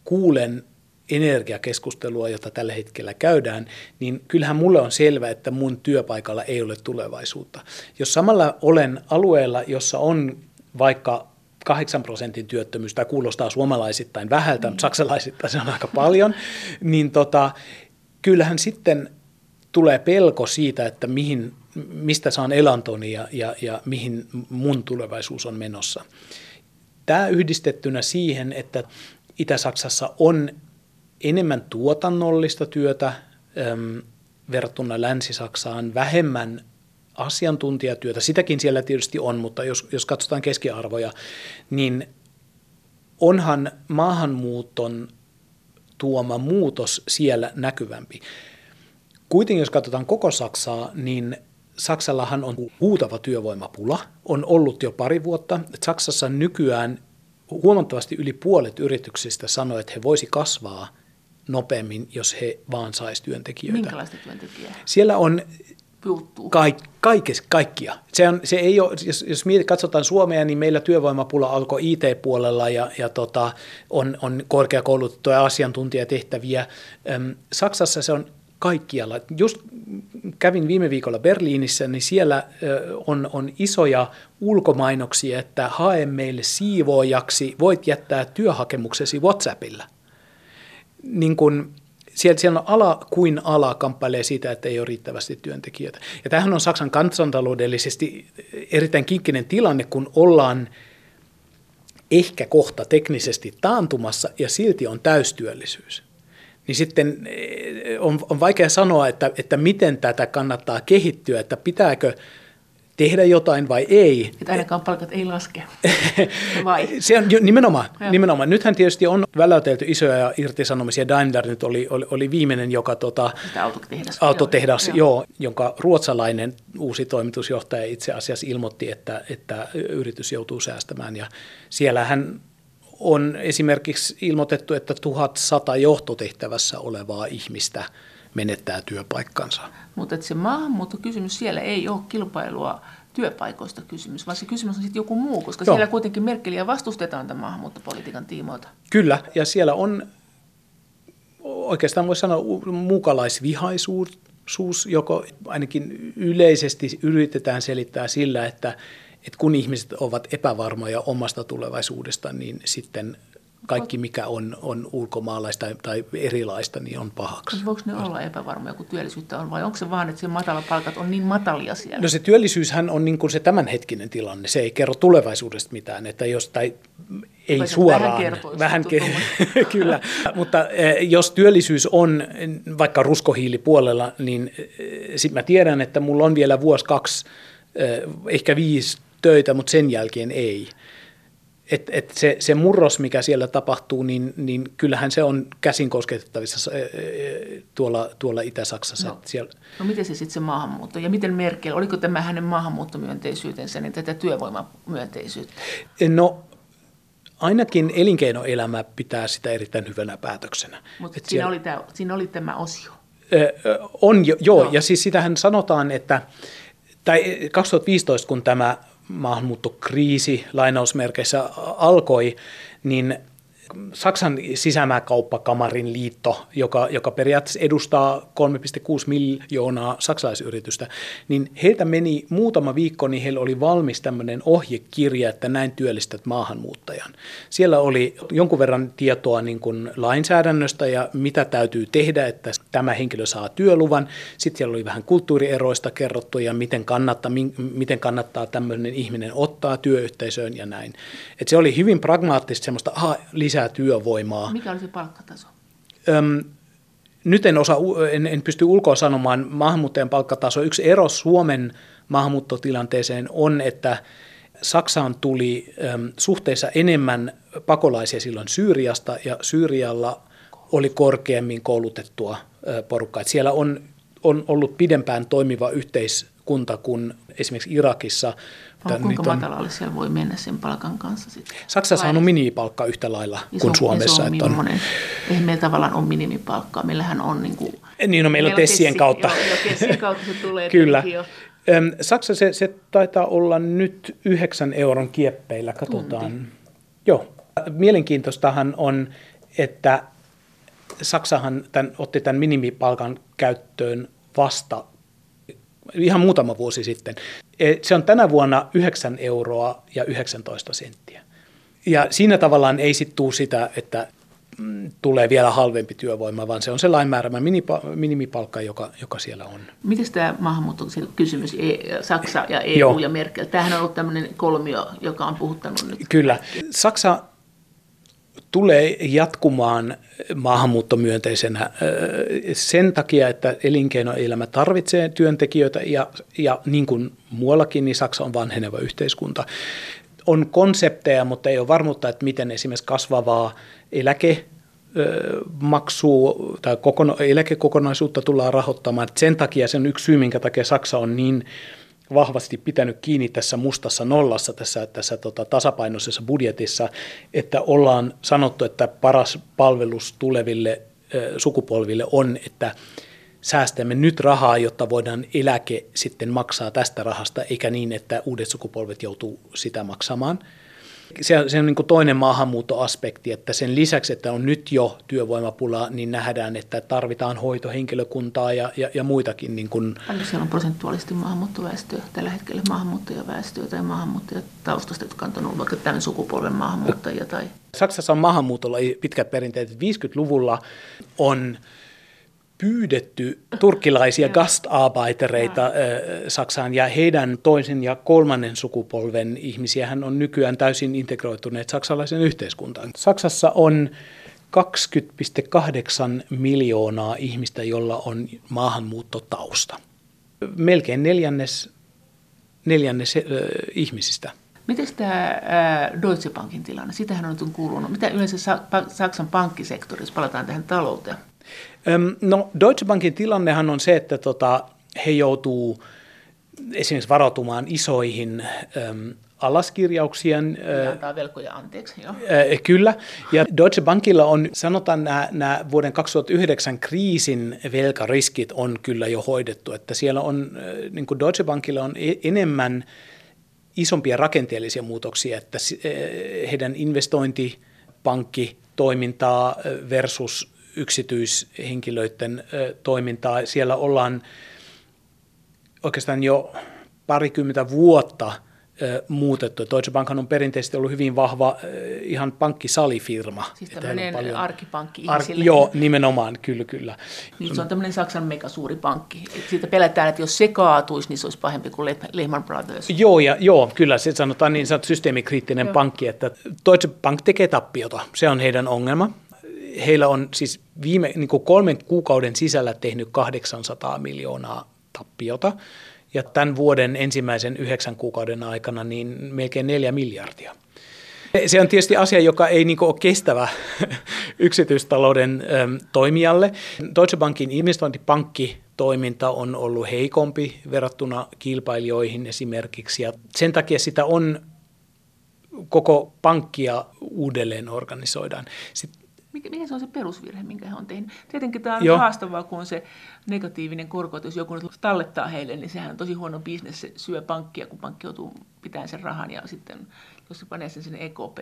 Speaker 2: kuulen energiakeskustelua, jota tällä hetkellä käydään, niin kyllähän mulle on selvä, että mun työpaikalla ei ole tulevaisuutta. Jos samalla olen alueella, jossa on vaikka 8 prosentin työttömyys, tämä kuulostaa suomalaisittain vähältä, mutta saksalaisittain se on aika paljon, niin tota, kyllähän sitten tulee pelko siitä, että mihin, mistä saan elantoni ja, ja, ja mihin mun tulevaisuus on menossa. Tämä yhdistettynä siihen, että Itä-Saksassa on enemmän tuotannollista työtä äm, verrattuna Länsi-Saksaan, vähemmän asiantuntijatyötä, sitäkin siellä tietysti on, mutta jos, jos katsotaan keskiarvoja, niin onhan maahanmuuton tuoma muutos siellä näkyvämpi. Kuitenkin jos katsotaan koko Saksaa, niin Saksallahan on huutava työvoimapula, on ollut jo pari vuotta. Saksassa nykyään huomattavasti yli puolet yrityksistä sanoo, että he voisi kasvaa nopeammin, jos he vaan saisi työntekijöitä.
Speaker 1: Minkälaista työntekijää?
Speaker 2: Siellä on puuttuu? Kaik, kaikes, kaikkia. Se, on, se ei ole, jos, jos mietit, katsotaan Suomea, niin meillä työvoimapula alkoi IT-puolella ja, ja tota, on, on korkeakoulutettuja asiantuntijatehtäviä. Öm, Saksassa se on kaikkialla. Just kävin viime viikolla Berliinissä, niin siellä on, on isoja ulkomainoksia, että hae meille siivoojaksi, voit jättää työhakemuksesi WhatsAppilla. Niin kun, siellä, siellä on ala kuin ala kamppailee siitä, että ei ole riittävästi työntekijöitä. Ja tämähän on Saksan kansantaloudellisesti erittäin kinkkinen tilanne, kun ollaan ehkä kohta teknisesti taantumassa ja silti on täystyöllisyys. Niin sitten eh, on, on vaikea sanoa, että, että miten tätä kannattaa kehittyä, että pitääkö – tehdä jotain vai ei.
Speaker 1: Että ainakaan palkat ei laske, *laughs* vai? *laughs*
Speaker 2: Se on nimenomaan, nimenomaan. Nythän tietysti on väläytelty isoja irtisanomisia. Daimler nyt oli, oli, oli viimeinen, joka... Tota,
Speaker 1: autotehdas.
Speaker 2: Autotehdas, joo. joo. jonka ruotsalainen uusi toimitusjohtaja itse asiassa ilmoitti, että, että yritys joutuu säästämään. Ja siellähän on esimerkiksi ilmoitettu, että 1100 johtotehtävässä olevaa ihmistä – menettää työpaikkansa.
Speaker 1: Mutta se maahanmuuttokysymys siellä ei ole kilpailua työpaikoista kysymys, vaan se kysymys on sitten joku muu, koska Joo. siellä kuitenkin Merkeliä vastustetaan tämän maahanmuuttopolitiikan tiimoilta.
Speaker 2: Kyllä, ja siellä on oikeastaan voisi sanoa muukalaisvihaisuus, joko ainakin yleisesti yritetään selittää sillä, että, että kun ihmiset ovat epävarmoja omasta tulevaisuudesta, niin sitten kaikki mikä on, on ulkomaalaista tai erilaista, niin on pahaksi.
Speaker 3: Voiko ne olla epävarmoja, kun työllisyyttä on, vai onko se vaan, että se matala palkat on niin matalia siellä?
Speaker 2: No se työllisyyshän on niin kuin se tämänhetkinen tilanne. Se ei kerro tulevaisuudesta mitään, että jos, tai ei
Speaker 3: Vai se
Speaker 2: suoraan.
Speaker 3: vähän
Speaker 2: vähän ke- *laughs* kyllä, mutta eh, jos työllisyys on vaikka ruskohiilipuolella, niin sitten mä tiedän, että mulla on vielä vuosi, kaksi, eh, ehkä viisi töitä, mutta sen jälkeen ei. Et, et se, se murros, mikä siellä tapahtuu, niin, niin kyllähän se on käsin kosketettavissa eh, eh, tuolla, tuolla Itä-Saksassa.
Speaker 3: No.
Speaker 2: No. Siellä,
Speaker 3: No miten se sitten se maahanmuutto? Ja miten Merkel, oliko tämä hänen maahanmuuttomyönteisyytensä, niin tätä työvoimamyönteisyyttä?
Speaker 2: no ainakin elinkeinoelämä pitää sitä erittäin hyvänä päätöksenä.
Speaker 3: Mutta siinä,
Speaker 2: siellä-
Speaker 3: oli tämä, siinä oli tämä osio.
Speaker 2: On jo, joo,
Speaker 3: Joo.
Speaker 2: ja siis sitähän sanotaan, että tai 2015, kun tämä maahanmuuttokriisi lainausmerkeissä alkoi, niin Saksan sisämääkauppakamarin liitto, joka, joka periaatteessa edustaa 3,6 miljoonaa saksalaisyritystä, niin heiltä meni muutama viikko, niin heillä oli valmis tämmöinen ohjekirja, että näin työllistät maahanmuuttajan. Siellä oli jonkun verran tietoa niin kuin lainsäädännöstä ja mitä täytyy tehdä, että tämä henkilö saa työluvan. Sitten siellä oli vähän kulttuurieroista kerrottu ja miten kannattaa, miten kannattaa tämmöinen ihminen ottaa työyhteisöön ja näin. Et se oli hyvin pragmaattista semmoista, aha, lisää työvoimaa.
Speaker 3: Mikä oli se palkkataso?
Speaker 2: Öm, nyt en, osaa, en, en pysty ulkoa sanomaan maahanmuuttajan palkkataso. Yksi ero Suomen maahanmuuttotilanteeseen on, että Saksaan tuli öm, suhteessa enemmän pakolaisia silloin Syyriasta ja Syyrialla oli korkeammin koulutettua ö, porukkaa. Et siellä on, on ollut pidempään toimiva yhteiskunta kuin esimerkiksi Irakissa. Tää
Speaker 3: kuinka
Speaker 2: nyt on-
Speaker 3: matalalle siellä voi mennä sen palkan kanssa sitten?
Speaker 2: Saksassa on minimipalkka yhtä lailla kuin Suomessa.
Speaker 3: Iso,
Speaker 2: että on-
Speaker 3: millainen? Eihän meillä tavallaan ole minimipalkkaa. Meillähän on niin kuin,
Speaker 2: Niin, no meillä on Tessien kautta.
Speaker 3: Joo, joo, Tessien kautta se tulee. *laughs*
Speaker 2: Kyllä.
Speaker 3: jo.
Speaker 2: Saksa se, se taitaa olla nyt yhdeksän euron kieppeillä, katsotaan.
Speaker 3: Tunti.
Speaker 2: Joo. Mielenkiintoistahan on, että Saksahan tämän, otti tämän minimipalkan käyttöön vasta ihan muutama vuosi sitten. E, Se on tänä vuonna 9 euroa ja 19 senttiä. Ja siinä tavallaan ei sitten tule sitä, että mm, tulee vielä halvempi työvoima, vaan se on se lainmäärämä minimipalkka, joka, joka siellä on.
Speaker 3: Miten tämä maahanmuuttokysymys, E- Saksa ja EU
Speaker 2: Joo.
Speaker 3: ja Merkel, tämähän on ollut tämmöinen kolmio, joka on puhuttanut nyt.
Speaker 2: Kyllä. Saksa tulee jatkumaan maahanmuuttomyönteisenä sen takia, että elinkeinoelämä tarvitsee työntekijöitä ja, ja niin kuin muuallakin, niin Saksa on vanheneva yhteiskunta. On konsepteja, mutta ei ole varmuutta, että miten esimerkiksi kasvavaa eläke maksua tai kokono, eläkekokonaisuutta tullaan rahoittamaan. Et sen takia se on yksi syy, minkä takia Saksa on niin vahvasti pitänyt kiinni tässä mustassa nollassa, tässä, tässä tota, tasapainoisessa budjetissa, että ollaan sanottu, että paras palvelus tuleville ö, sukupolville on, että säästämme nyt rahaa, jotta voidaan eläke sitten maksaa tästä rahasta, eikä niin, että uudet sukupolvet joutuu sitä maksamaan. Se on, se on niin kuin toinen maahanmuuttoaspekti, että sen lisäksi, että on nyt jo työvoimapula, niin nähdään, että tarvitaan hoitohenkilökuntaa ja, ja, ja muitakin. Niin kuin,
Speaker 3: Paljon siellä on prosentuaalisesti maahanmuuttoväestöä tällä hetkellä, maahanmuuttajaväestöä tai maahanmuuttajataustasta, jotka on ollut vaikka tämän sukupolven maahanmuuttajia tai
Speaker 2: Saksassa on maahanmuutolla pitkät perinteet. 50-luvulla on pyydetty turkkilaisia gastarbeitereita Saksaan ja heidän toisen ja kolmannen sukupolven ihmisiä hän on nykyään täysin integroituneet saksalaisen yhteiskuntaan. Saksassa on 20,8 miljoonaa ihmistä, jolla on maahanmuuttotausta. Melkein neljännes, neljännes ö, ihmisistä.
Speaker 3: Miten tämä ää, Deutsche Bankin tilanne? Sitähän on nyt kuulunut. Mitä yleensä Saksan pankkisektori, jos palataan tähän talouteen?
Speaker 2: No Deutsche Bankin tilannehan on se, että tota, he joutuu esimerkiksi varautumaan isoihin äm, alaskirjauksien.
Speaker 3: Ja antaa velkoja anteeksi, joo.
Speaker 2: ö, kyllä, ja Deutsche Bankilla on, sanotaan nämä, nämä vuoden 2009 kriisin velkariskit on kyllä jo hoidettu, että siellä on, niin kuin Deutsche Bankilla on e- enemmän isompia rakenteellisia muutoksia, että heidän investointipankkitoimintaa eh, versus yksityishenkilöiden toimintaa. Siellä ollaan oikeastaan jo parikymmentä vuotta muutettu. Deutsche Bank on perinteisesti ollut hyvin vahva ihan pankkisalifirma.
Speaker 1: Siis tämmöinen paljon... arkipankki
Speaker 2: Ar- Joo, nimenomaan, kyllä, kyllä.
Speaker 1: Niin se on tämmöinen Saksan megasuuri pankki. Et siitä pelätään, että jos se kaatuisi, niin se olisi pahempi kuin Lehman Brothers.
Speaker 2: Joo, ja, joo kyllä, se sanotaan niin sanottu systeemikriittinen joo. pankki, että Deutsche Bank tekee tappiota. Se on heidän ongelma. Heillä on siis viime niin kolmen kuukauden sisällä tehnyt 800 miljoonaa tappiota ja tämän vuoden ensimmäisen yhdeksän kuukauden aikana niin melkein neljä miljardia. Se on tietysti asia, joka ei niin ole kestävä *laughs* yksityistalouden toimijalle. Deutsche Bankin investointipankki toiminta on ollut heikompi verrattuna kilpailijoihin esimerkiksi. Ja sen takia sitä on koko pankkia uudelleen organisoidaan. Sitten
Speaker 1: mikä, mikä se on se perusvirhe, minkä he on tehnyt? Tietenkin tämä on Joo. haastavaa, kun on se negatiivinen korko, että jos joku nyt tallettaa heille, niin sehän on tosi huono bisnes, se syö pankkia, kun pankki joutuu pitämään sen rahan ja sitten jos se panee sen sinne EKP,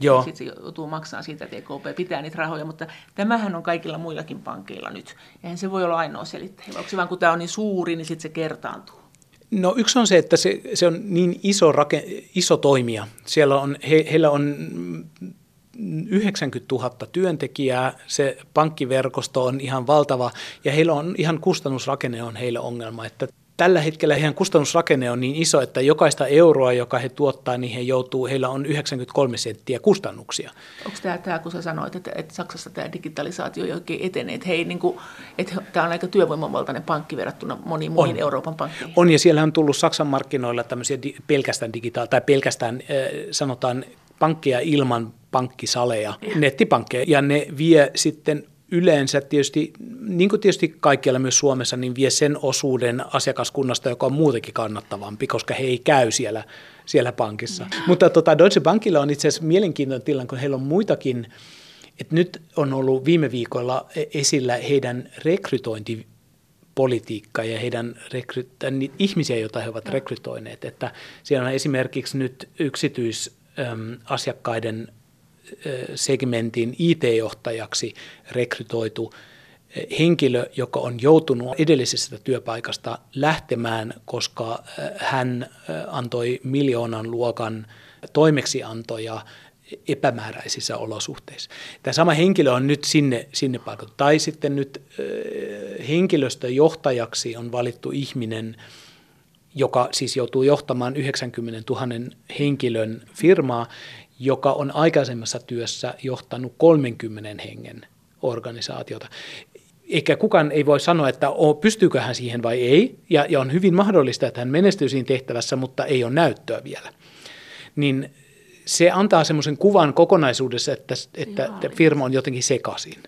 Speaker 1: Joo. niin sitten se joutuu maksamaan siitä, että EKP pitää niitä rahoja, mutta tämähän on kaikilla muillakin pankeilla nyt. Eihän se voi olla ainoa selittäjä, onko se vaan kun tämä on niin suuri, niin sitten se kertaantuu.
Speaker 2: No yksi on se, että se, se on niin iso, rake, iso toimija. Siellä on, he, heillä on 90 000 työntekijää, se pankkiverkosto on ihan valtava ja heillä on ihan kustannusrakenne on heille ongelma, että tällä hetkellä heidän kustannusrakenne on niin iso, että jokaista euroa, joka he tuottaa, niin he joutuu, heillä on 93 senttiä kustannuksia.
Speaker 1: Onko tämä, tämä kun sä sanoit, että, että Saksassa tämä digitalisaatio jo oikein etenee, että, hei, niin kuin, että tämä on aika työvoimavaltainen pankki verrattuna moniin muihin Euroopan pankkeihin?
Speaker 2: On, ja siellä on tullut Saksan markkinoilla tämmöisiä pelkästään digitaal- tai pelkästään sanotaan pankkeja ilman pankkisaleja, nettipankkeja, ja ne vie sitten yleensä tietysti, niin kuin tietysti kaikkialla myös Suomessa, niin vie sen osuuden asiakaskunnasta, joka on muutenkin kannattavampi, koska he ei käy siellä, siellä pankissa. Mm. Mutta tota, Deutsche Bankilla on itse asiassa mielenkiintoinen tilanne, kun heillä on muitakin, että nyt on ollut viime viikolla esillä heidän rekrytointi politiikka ja heidän rekry- ihmisiä, joita he ovat rekrytoineet. Että siellä on esimerkiksi nyt yksityisasiakkaiden segmentin IT-johtajaksi rekrytoitu henkilö, joka on joutunut edellisestä työpaikasta lähtemään, koska hän antoi miljoonan luokan toimeksiantoja epämääräisissä olosuhteissa. Tämä sama henkilö on nyt sinne, sinne palkattu. Tai sitten nyt henkilöstöjohtajaksi on valittu ihminen, joka siis joutuu johtamaan 90 000 henkilön firmaa, joka on aikaisemmassa työssä johtanut 30 hengen organisaatiota. Eikä kukaan ei voi sanoa, että pystyykö hän siihen vai ei, ja, ja on hyvin mahdollista, että hän menestyy siinä tehtävässä, mutta ei ole näyttöä vielä. Niin se antaa semmoisen kuvan kokonaisuudessa, että, että firma on jotenkin sekaisin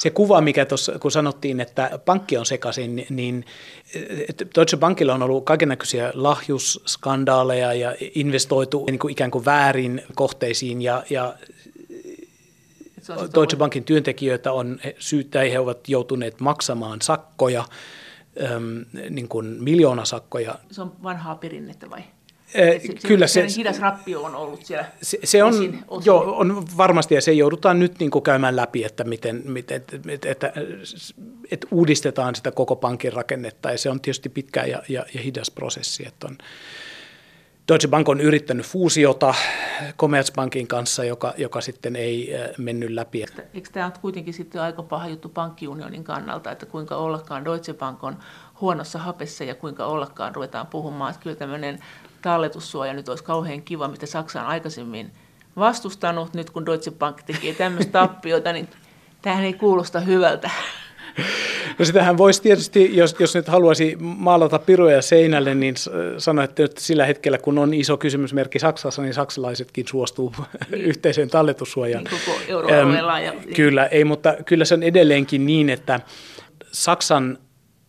Speaker 2: se kuva, mikä tuossa, kun sanottiin, että pankki on sekaisin, niin Deutsche Bankilla on ollut kaikenlaisia lahjusskandaaleja ja investoitu niin kuin ikään kuin väärin kohteisiin ja, ja Deutsche Bankin työntekijöitä on syyttä, he ovat joutuneet maksamaan sakkoja, niin kuin miljoonasakkoja.
Speaker 1: Se on vanhaa perinnettä vai?
Speaker 2: Se, Kyllä
Speaker 1: se, se hidas rappio on ollut siellä
Speaker 2: se, se on. Joo, on varmasti ja se joudutaan nyt niin kuin käymään läpi, että, miten, miten, että, että, että uudistetaan sitä koko pankin rakennetta ja se on tietysti pitkä ja, ja, ja hidas prosessi. Että on, Deutsche Bank on yrittänyt fuusiota Commerzbankin kanssa, joka, joka sitten ei mennyt läpi.
Speaker 1: Eikö tämä ole kuitenkin sitten aika paha juttu pankkiunionin kannalta, että kuinka ollakaan Deutsche Bank on huonossa hapessa ja kuinka ollakaan ruvetaan puhumaan, että kyllä tämmöinen talletussuoja nyt olisi kauhean kiva, mitä Saksa on aikaisemmin vastustanut. Nyt kun Deutsche Bank tekee tämmöistä tappiota, niin tähän ei kuulosta hyvältä.
Speaker 2: No sitähän voisi tietysti, jos, jos nyt haluaisi maalata piruja seinälle, niin sanoa, että sillä hetkellä, kun on iso kysymysmerkki Saksassa, niin saksalaisetkin suostuu niin. yhteiseen talletussuojaan.
Speaker 1: Niin koko euroalueella. Ja...
Speaker 2: Kyllä, ei, mutta kyllä se on edelleenkin niin, että Saksan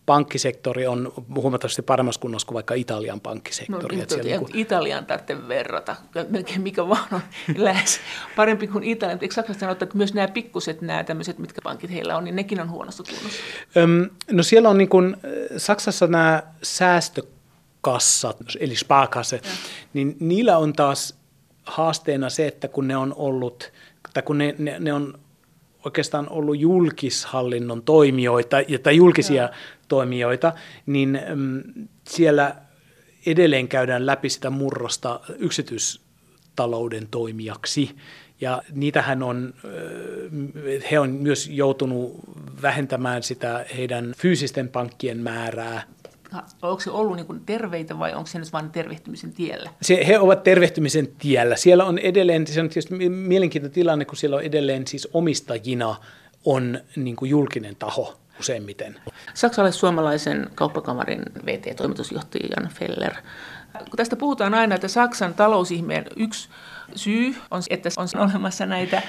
Speaker 2: pankkisektori on huomattavasti paremmassa kunnossa kuin vaikka Italian pankkisektori. No,
Speaker 1: niin, kun... Italian tarvitsee verrata, melkein mikä vaan on *laughs* lähes parempi kuin Italia. Eikö Saksassa sanota, että myös nämä pikkuset, nämä tämmöiset, mitkä pankit heillä on, niin nekin on huonossa kunnossa?
Speaker 2: Öm, no siellä on niin kuin, Saksassa nämä säästökassat, eli Sparkasse, niin niillä on taas haasteena se, että kun ne on ollut, tai kun ne, ne, ne on oikeastaan ollut julkishallinnon toimijoita tai julkisia ja. toimijoita, niin mm, siellä edelleen käydään läpi sitä murrosta yksityistalouden toimijaksi. Ja niitähän on, he on myös joutunut vähentämään sitä heidän fyysisten pankkien määrää
Speaker 1: onko se ollut niin terveitä vai onko se nyt vain tervehtymisen tiellä?
Speaker 2: Se, he ovat tervehtymisen tiellä. Siellä on edelleen, se on tietysti mielenkiintoinen tilanne, kun siellä on edelleen siis omistajina on niin kuin julkinen taho useimmiten.
Speaker 1: Saksalais-suomalaisen kauppakamarin VT-toimitusjohtaja Jan Feller. Kun tästä puhutaan aina, että Saksan talousihmeen yksi syy on, että on olemassa näitä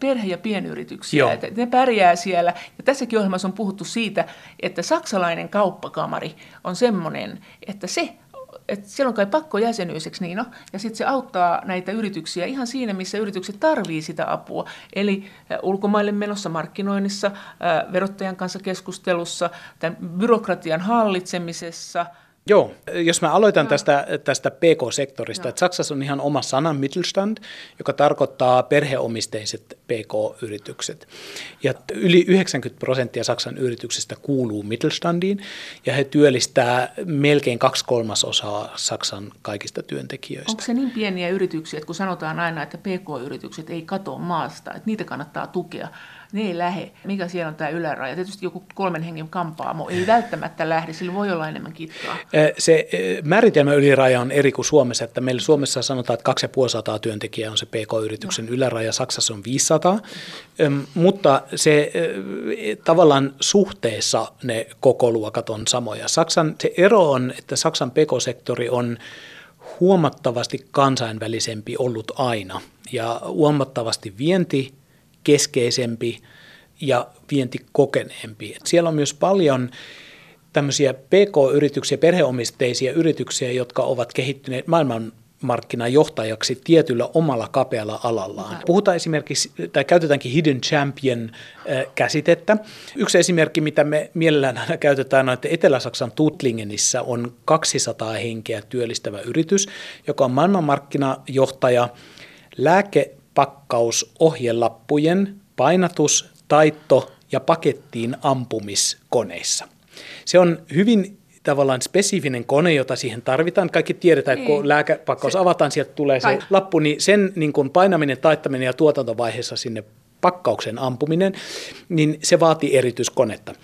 Speaker 1: perhe- ja pienyrityksiä, Joo. että ne pärjää siellä. Ja tässäkin ohjelmassa on puhuttu siitä, että saksalainen kauppakamari on semmoinen, että se että siellä on kai pakko jäsenyyseksi, niin no, ja sitten se auttaa näitä yrityksiä ihan siinä, missä yritykset tarvii sitä apua. Eli ulkomaille menossa markkinoinnissa, verottajan kanssa keskustelussa, tämän byrokratian hallitsemisessa –
Speaker 2: Joo, jos mä aloitan tästä, tästä PK-sektorista, että Saksassa on ihan oma sana Mittelstand, joka tarkoittaa perheomisteiset PK-yritykset. Ja yli 90 prosenttia Saksan yrityksistä kuuluu Mittelstandiin, ja he työllistää melkein kaksi kolmasosaa Saksan kaikista työntekijöistä.
Speaker 1: Onko se niin pieniä yrityksiä, että kun sanotaan aina, että PK-yritykset ei katoa maasta, että niitä kannattaa tukea, ne ei lähde. Mikä siellä on tämä yläraja? Tietysti joku kolmen hengen kampaamo ei välttämättä lähde, sillä voi olla enemmän kitkaa.
Speaker 2: Se määritelmä yliraja on eri kuin Suomessa, että meillä Suomessa sanotaan, että 2500 työntekijää on se PK-yrityksen no. yläraja, Saksassa on 500, mutta se tavallaan suhteessa ne koko luokat on samoja. Saksan, se ero on, että Saksan PK-sektori on huomattavasti kansainvälisempi ollut aina ja huomattavasti vienti keskeisempi ja vientikokeneempi. Siellä on myös paljon tämmöisiä PK-yrityksiä, perheomisteisia yrityksiä, jotka ovat kehittyneet maailman markkinajohtajaksi tietyllä omalla kapealla alallaan. Puhutaan esimerkiksi, tai käytetäänkin Hidden Champion-käsitettä. Yksi esimerkki, mitä me mielellään aina käytetään, on, että Etelä-Saksan Tutlingenissä on 200 henkeä työllistävä yritys, joka on maailmanmarkkinajohtaja lääke- pakkaus ohjelappujen painatus, taitto ja pakettiin ampumiskoneissa. Se on hyvin tavallaan spesifinen kone, jota siihen tarvitaan. Kaikki tiedetään, että kun niin. lääkepakkaus se, avataan, sieltä tulee se lappu, niin sen niin kuin painaminen, taittaminen ja tuotantovaiheessa sinne pakkauksen ampuminen, niin se vaatii erityiskonetta.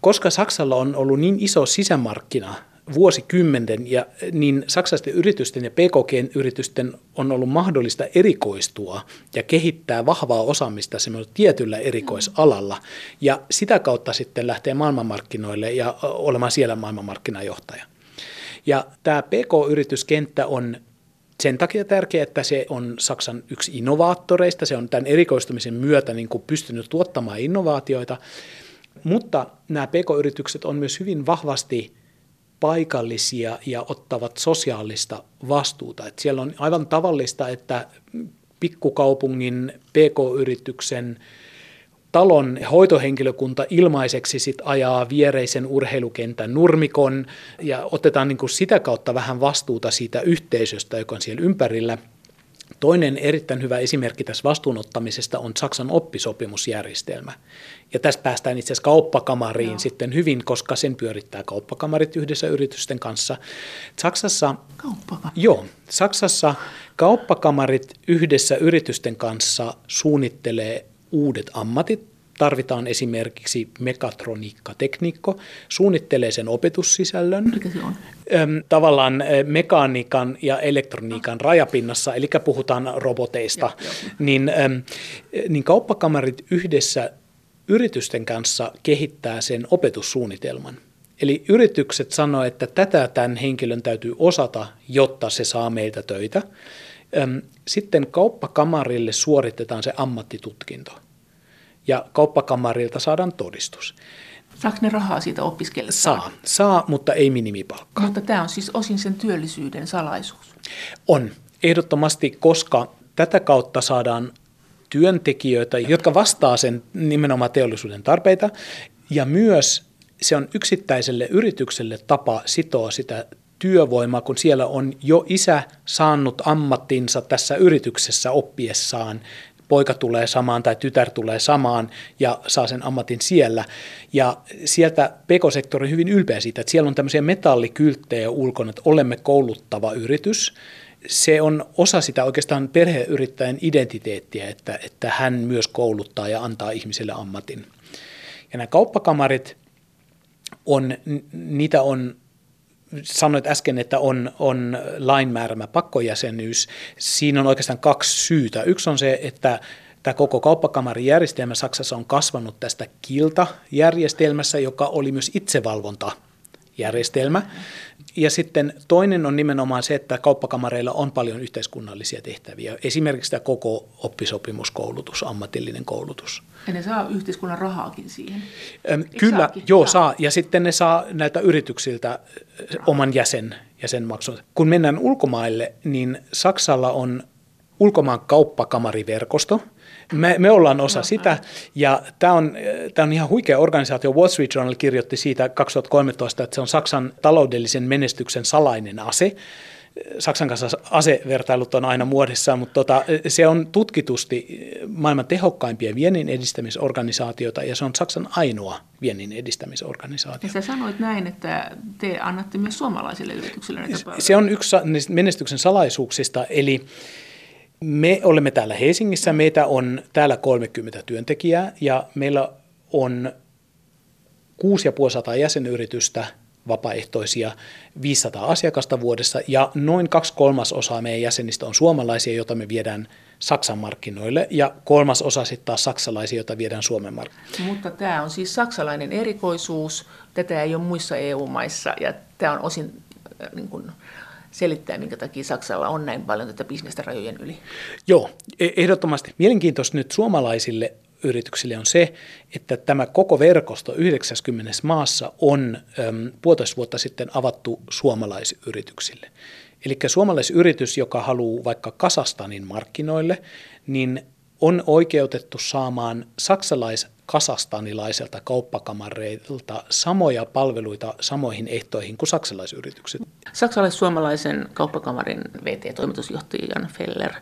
Speaker 2: Koska Saksalla on ollut niin iso sisämarkkina vuosikymmenten, ja niin saksalaisten yritysten ja PKG-yritysten on ollut mahdollista erikoistua ja kehittää vahvaa osaamista semmoisella tietyllä erikoisalalla, ja sitä kautta sitten lähtee maailmanmarkkinoille ja olemaan siellä maailmanmarkkinajohtaja. Ja tämä PK-yrityskenttä on sen takia tärkeää, että se on Saksan yksi innovaattoreista, se on tämän erikoistumisen myötä niin kuin pystynyt tuottamaan innovaatioita, mutta nämä PK-yritykset on myös hyvin vahvasti paikallisia ja ottavat sosiaalista vastuuta. Et siellä on aivan tavallista, että pikkukaupungin PK-yrityksen talon hoitohenkilökunta ilmaiseksi sit ajaa viereisen urheilukentän nurmikon ja otetaan niin kuin sitä kautta vähän vastuuta siitä yhteisöstä, joka on siellä ympärillä – Toinen erittäin hyvä esimerkki tässä vastuunottamisesta on Saksan oppisopimusjärjestelmä. Ja tässä päästään itse asiassa kauppakamariin Joo. sitten hyvin, koska sen pyörittää kauppakamarit yhdessä yritysten kanssa. Saksassa,
Speaker 1: Kauppakamarit.
Speaker 2: joo, Saksassa kauppakamarit yhdessä yritysten kanssa suunnittelee uudet ammatit, tarvitaan esimerkiksi mekatroniikkatekniikko, suunnittelee sen opetussisällön.
Speaker 1: Mikä se on?
Speaker 2: Tavallaan mekaniikan ja elektroniikan rajapinnassa, eli puhutaan roboteista, ja, niin, niin kauppakamarit yhdessä yritysten kanssa kehittää sen opetussuunnitelman. Eli yritykset sanoo, että tätä tämän henkilön täytyy osata, jotta se saa meiltä töitä. Sitten kauppakamarille suoritetaan se ammattitutkinto ja kauppakamarilta saadaan todistus.
Speaker 1: Saako ne rahaa siitä opiskelijasta?
Speaker 2: Saa, saa, mutta ei minimipalkkaa.
Speaker 1: Mutta tämä on siis osin sen työllisyyden salaisuus.
Speaker 2: On, ehdottomasti, koska tätä kautta saadaan työntekijöitä, jotka vastaa sen nimenomaan teollisuuden tarpeita, ja myös se on yksittäiselle yritykselle tapa sitoa sitä työvoimaa, kun siellä on jo isä saanut ammattinsa tässä yrityksessä oppiessaan poika tulee samaan tai tytär tulee samaan ja saa sen ammatin siellä. Ja sieltä pekosektori on hyvin ylpeä siitä, että siellä on tämmöisiä metallikylttejä ulkona, että olemme kouluttava yritys. Se on osa sitä oikeastaan perheyrittäjän identiteettiä, että, että hän myös kouluttaa ja antaa ihmiselle ammatin. Ja nämä kauppakamarit, on, niitä on sanoit äsken, että on, on lainmäärämä pakkojäsenyys. Siinä on oikeastaan kaksi syytä. Yksi on se, että tämä koko kauppakamarijärjestelmä Saksassa on kasvanut tästä kilta-järjestelmässä, joka oli myös itsevalvonta järjestelmä. Ja sitten toinen on nimenomaan se, että kauppakamareilla on paljon yhteiskunnallisia tehtäviä. Esimerkiksi tämä koko oppisopimuskoulutus, ammatillinen koulutus.
Speaker 3: Ja ne saa yhteiskunnan rahaakin siihen?
Speaker 2: Eikö Kyllä, saakin? joo saa. Ja sitten ne saa näiltä yrityksiltä oman jäsen, jäsenmaksun. Kun mennään ulkomaille, niin Saksalla on ulkomaan kauppakamariverkosto – me, me ollaan osa sitä, ja tämä on, tämä on ihan huikea organisaatio. Wall Street Journal kirjoitti siitä 2013, että se on Saksan taloudellisen menestyksen salainen ase. Saksan kanssa asevertailut on aina muodissa, mutta tota, se on tutkitusti maailman tehokkaimpia viennin edistämisorganisaatioita ja se on Saksan ainoa viennin edistämisorganisaatio.
Speaker 3: Ja sä sanoit näin, että te annatte myös suomalaisille yrityksille näitä
Speaker 2: Se on yksi menestyksen salaisuuksista, eli me olemme täällä Helsingissä, meitä on täällä 30 työntekijää ja meillä on 6500 jäsenyritystä, vapaaehtoisia, 500 asiakasta vuodessa ja noin kaksi kolmasosaa meidän jäsenistä on suomalaisia, joita me viedään Saksan markkinoille ja kolmas osa sitten taas saksalaisia, joita viedään Suomen markkinoille.
Speaker 3: Mutta tämä on siis saksalainen erikoisuus, tätä ei ole muissa EU-maissa ja tämä on osin äh, niin kuin, selittää, minkä takia Saksalla on näin paljon tätä bisnestä rajojen yli?
Speaker 2: Joo, e- ehdottomasti. Mielenkiintoista nyt suomalaisille yrityksille on se, että tämä koko verkosto 90 maassa on äm, puolitoista vuotta sitten avattu suomalaisyrityksille. Eli suomalaisyritys, joka haluaa vaikka Kasastanin markkinoille, niin on oikeutettu saamaan saksalais kasastanilaiselta kauppakamareilta samoja palveluita samoihin ehtoihin kuin saksalaisyritykset.
Speaker 3: Saksalais-suomalaisen kauppakamarin VT-toimitusjohtaja Jan Feller.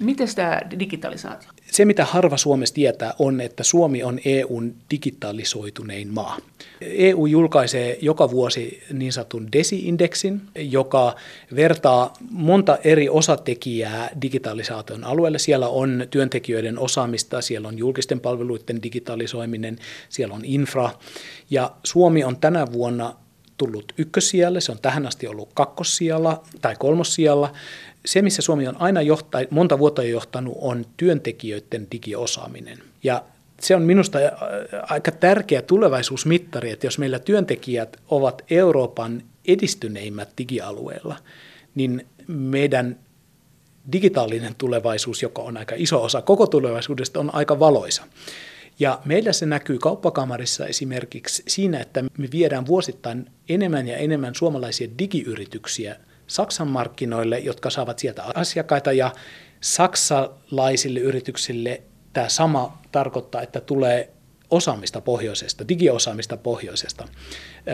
Speaker 3: Miten tämä digitalisaatio?
Speaker 2: Se, mitä harva Suomessa tietää, on, että Suomi on EUn digitalisoitunein maa. EU julkaisee joka vuosi niin sanotun DESI-indeksin, joka vertaa monta eri osatekijää digitalisaation alueelle. Siellä on työntekijöiden osaamista, siellä on julkisten palveluiden digitalisoiminen, siellä on infra. Ja Suomi on tänä vuonna tullut ykkössijalle, se on tähän asti ollut kakkossijalla tai kolmossijalla. Se, missä Suomi on aina johtaa, monta vuotta jo johtanut, on työntekijöiden digiosaaminen. Ja se on minusta aika tärkeä tulevaisuusmittari, että jos meillä työntekijät ovat Euroopan edistyneimmät digialueella, niin meidän digitaalinen tulevaisuus, joka on aika iso osa koko tulevaisuudesta, on aika valoisa. Ja meillä se näkyy kauppakamarissa esimerkiksi siinä, että me viedään vuosittain enemmän ja enemmän suomalaisia digiyrityksiä Saksan markkinoille, jotka saavat sieltä asiakkaita ja saksalaisille yrityksille tämä sama tarkoittaa, että tulee osaamista pohjoisesta, digiosaamista pohjoisesta.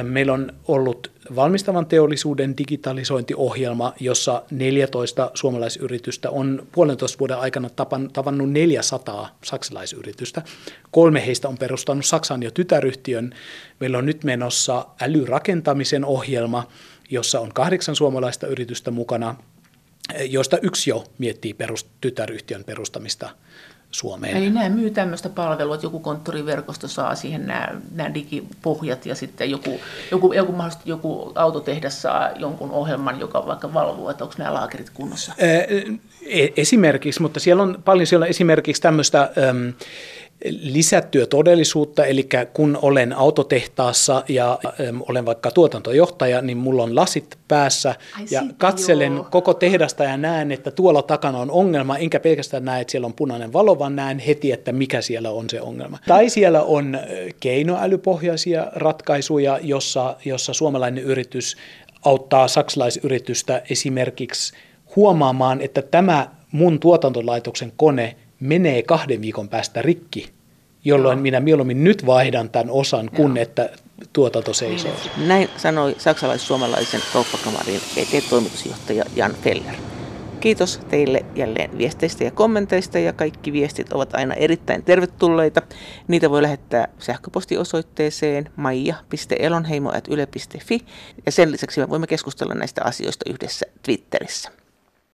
Speaker 2: Meillä on ollut valmistavan teollisuuden digitalisointiohjelma, jossa 14 suomalaisyritystä on puolentoista vuoden aikana tavannut 400 saksalaisyritystä. Kolme heistä on perustanut Saksan jo tytäryhtiön. Meillä on nyt menossa älyrakentamisen ohjelma, jossa on kahdeksan suomalaista yritystä mukana, joista yksi jo miettii perust- tytäryhtiön perustamista Suomeen.
Speaker 3: Eli nämä myy tämmöistä palvelua, että joku konttoriverkosto saa siihen nämä, nämä digipohjat ja sitten joku, joku, joku, mahdollisesti joku autotehdas saa jonkun ohjelman, joka vaikka valvoo, että onko nämä laakerit kunnossa.
Speaker 2: E, esimerkiksi, mutta siellä on paljon siellä on esimerkiksi tämmöistä lisättyä todellisuutta, eli kun olen autotehtaassa ja äm, olen vaikka tuotantojohtaja, niin mulla on lasit päässä Ai ja siitä, katselen joo. koko tehdasta ja näen, että tuolla takana on ongelma, enkä pelkästään näe, että siellä on punainen valo, vaan näen heti, että mikä siellä on se ongelma. Tai siellä on keinoälypohjaisia ratkaisuja, jossa, jossa suomalainen yritys auttaa saksalaisyritystä esimerkiksi huomaamaan, että tämä mun tuotantolaitoksen kone menee kahden viikon päästä rikki, jolloin Joo. minä mieluummin nyt vaihdan tämän osan, kun Joo. että tuotanto seisoo.
Speaker 1: Näin sanoi saksalais-suomalaisen kauppakamarin ET-toimitusjohtaja Jan Feller. Kiitos teille jälleen viesteistä ja kommenteista ja kaikki viestit ovat aina erittäin tervetulleita. Niitä voi lähettää sähköpostiosoitteeseen maija.elonheimo.yle.fi ja sen lisäksi me voimme keskustella näistä asioista yhdessä Twitterissä.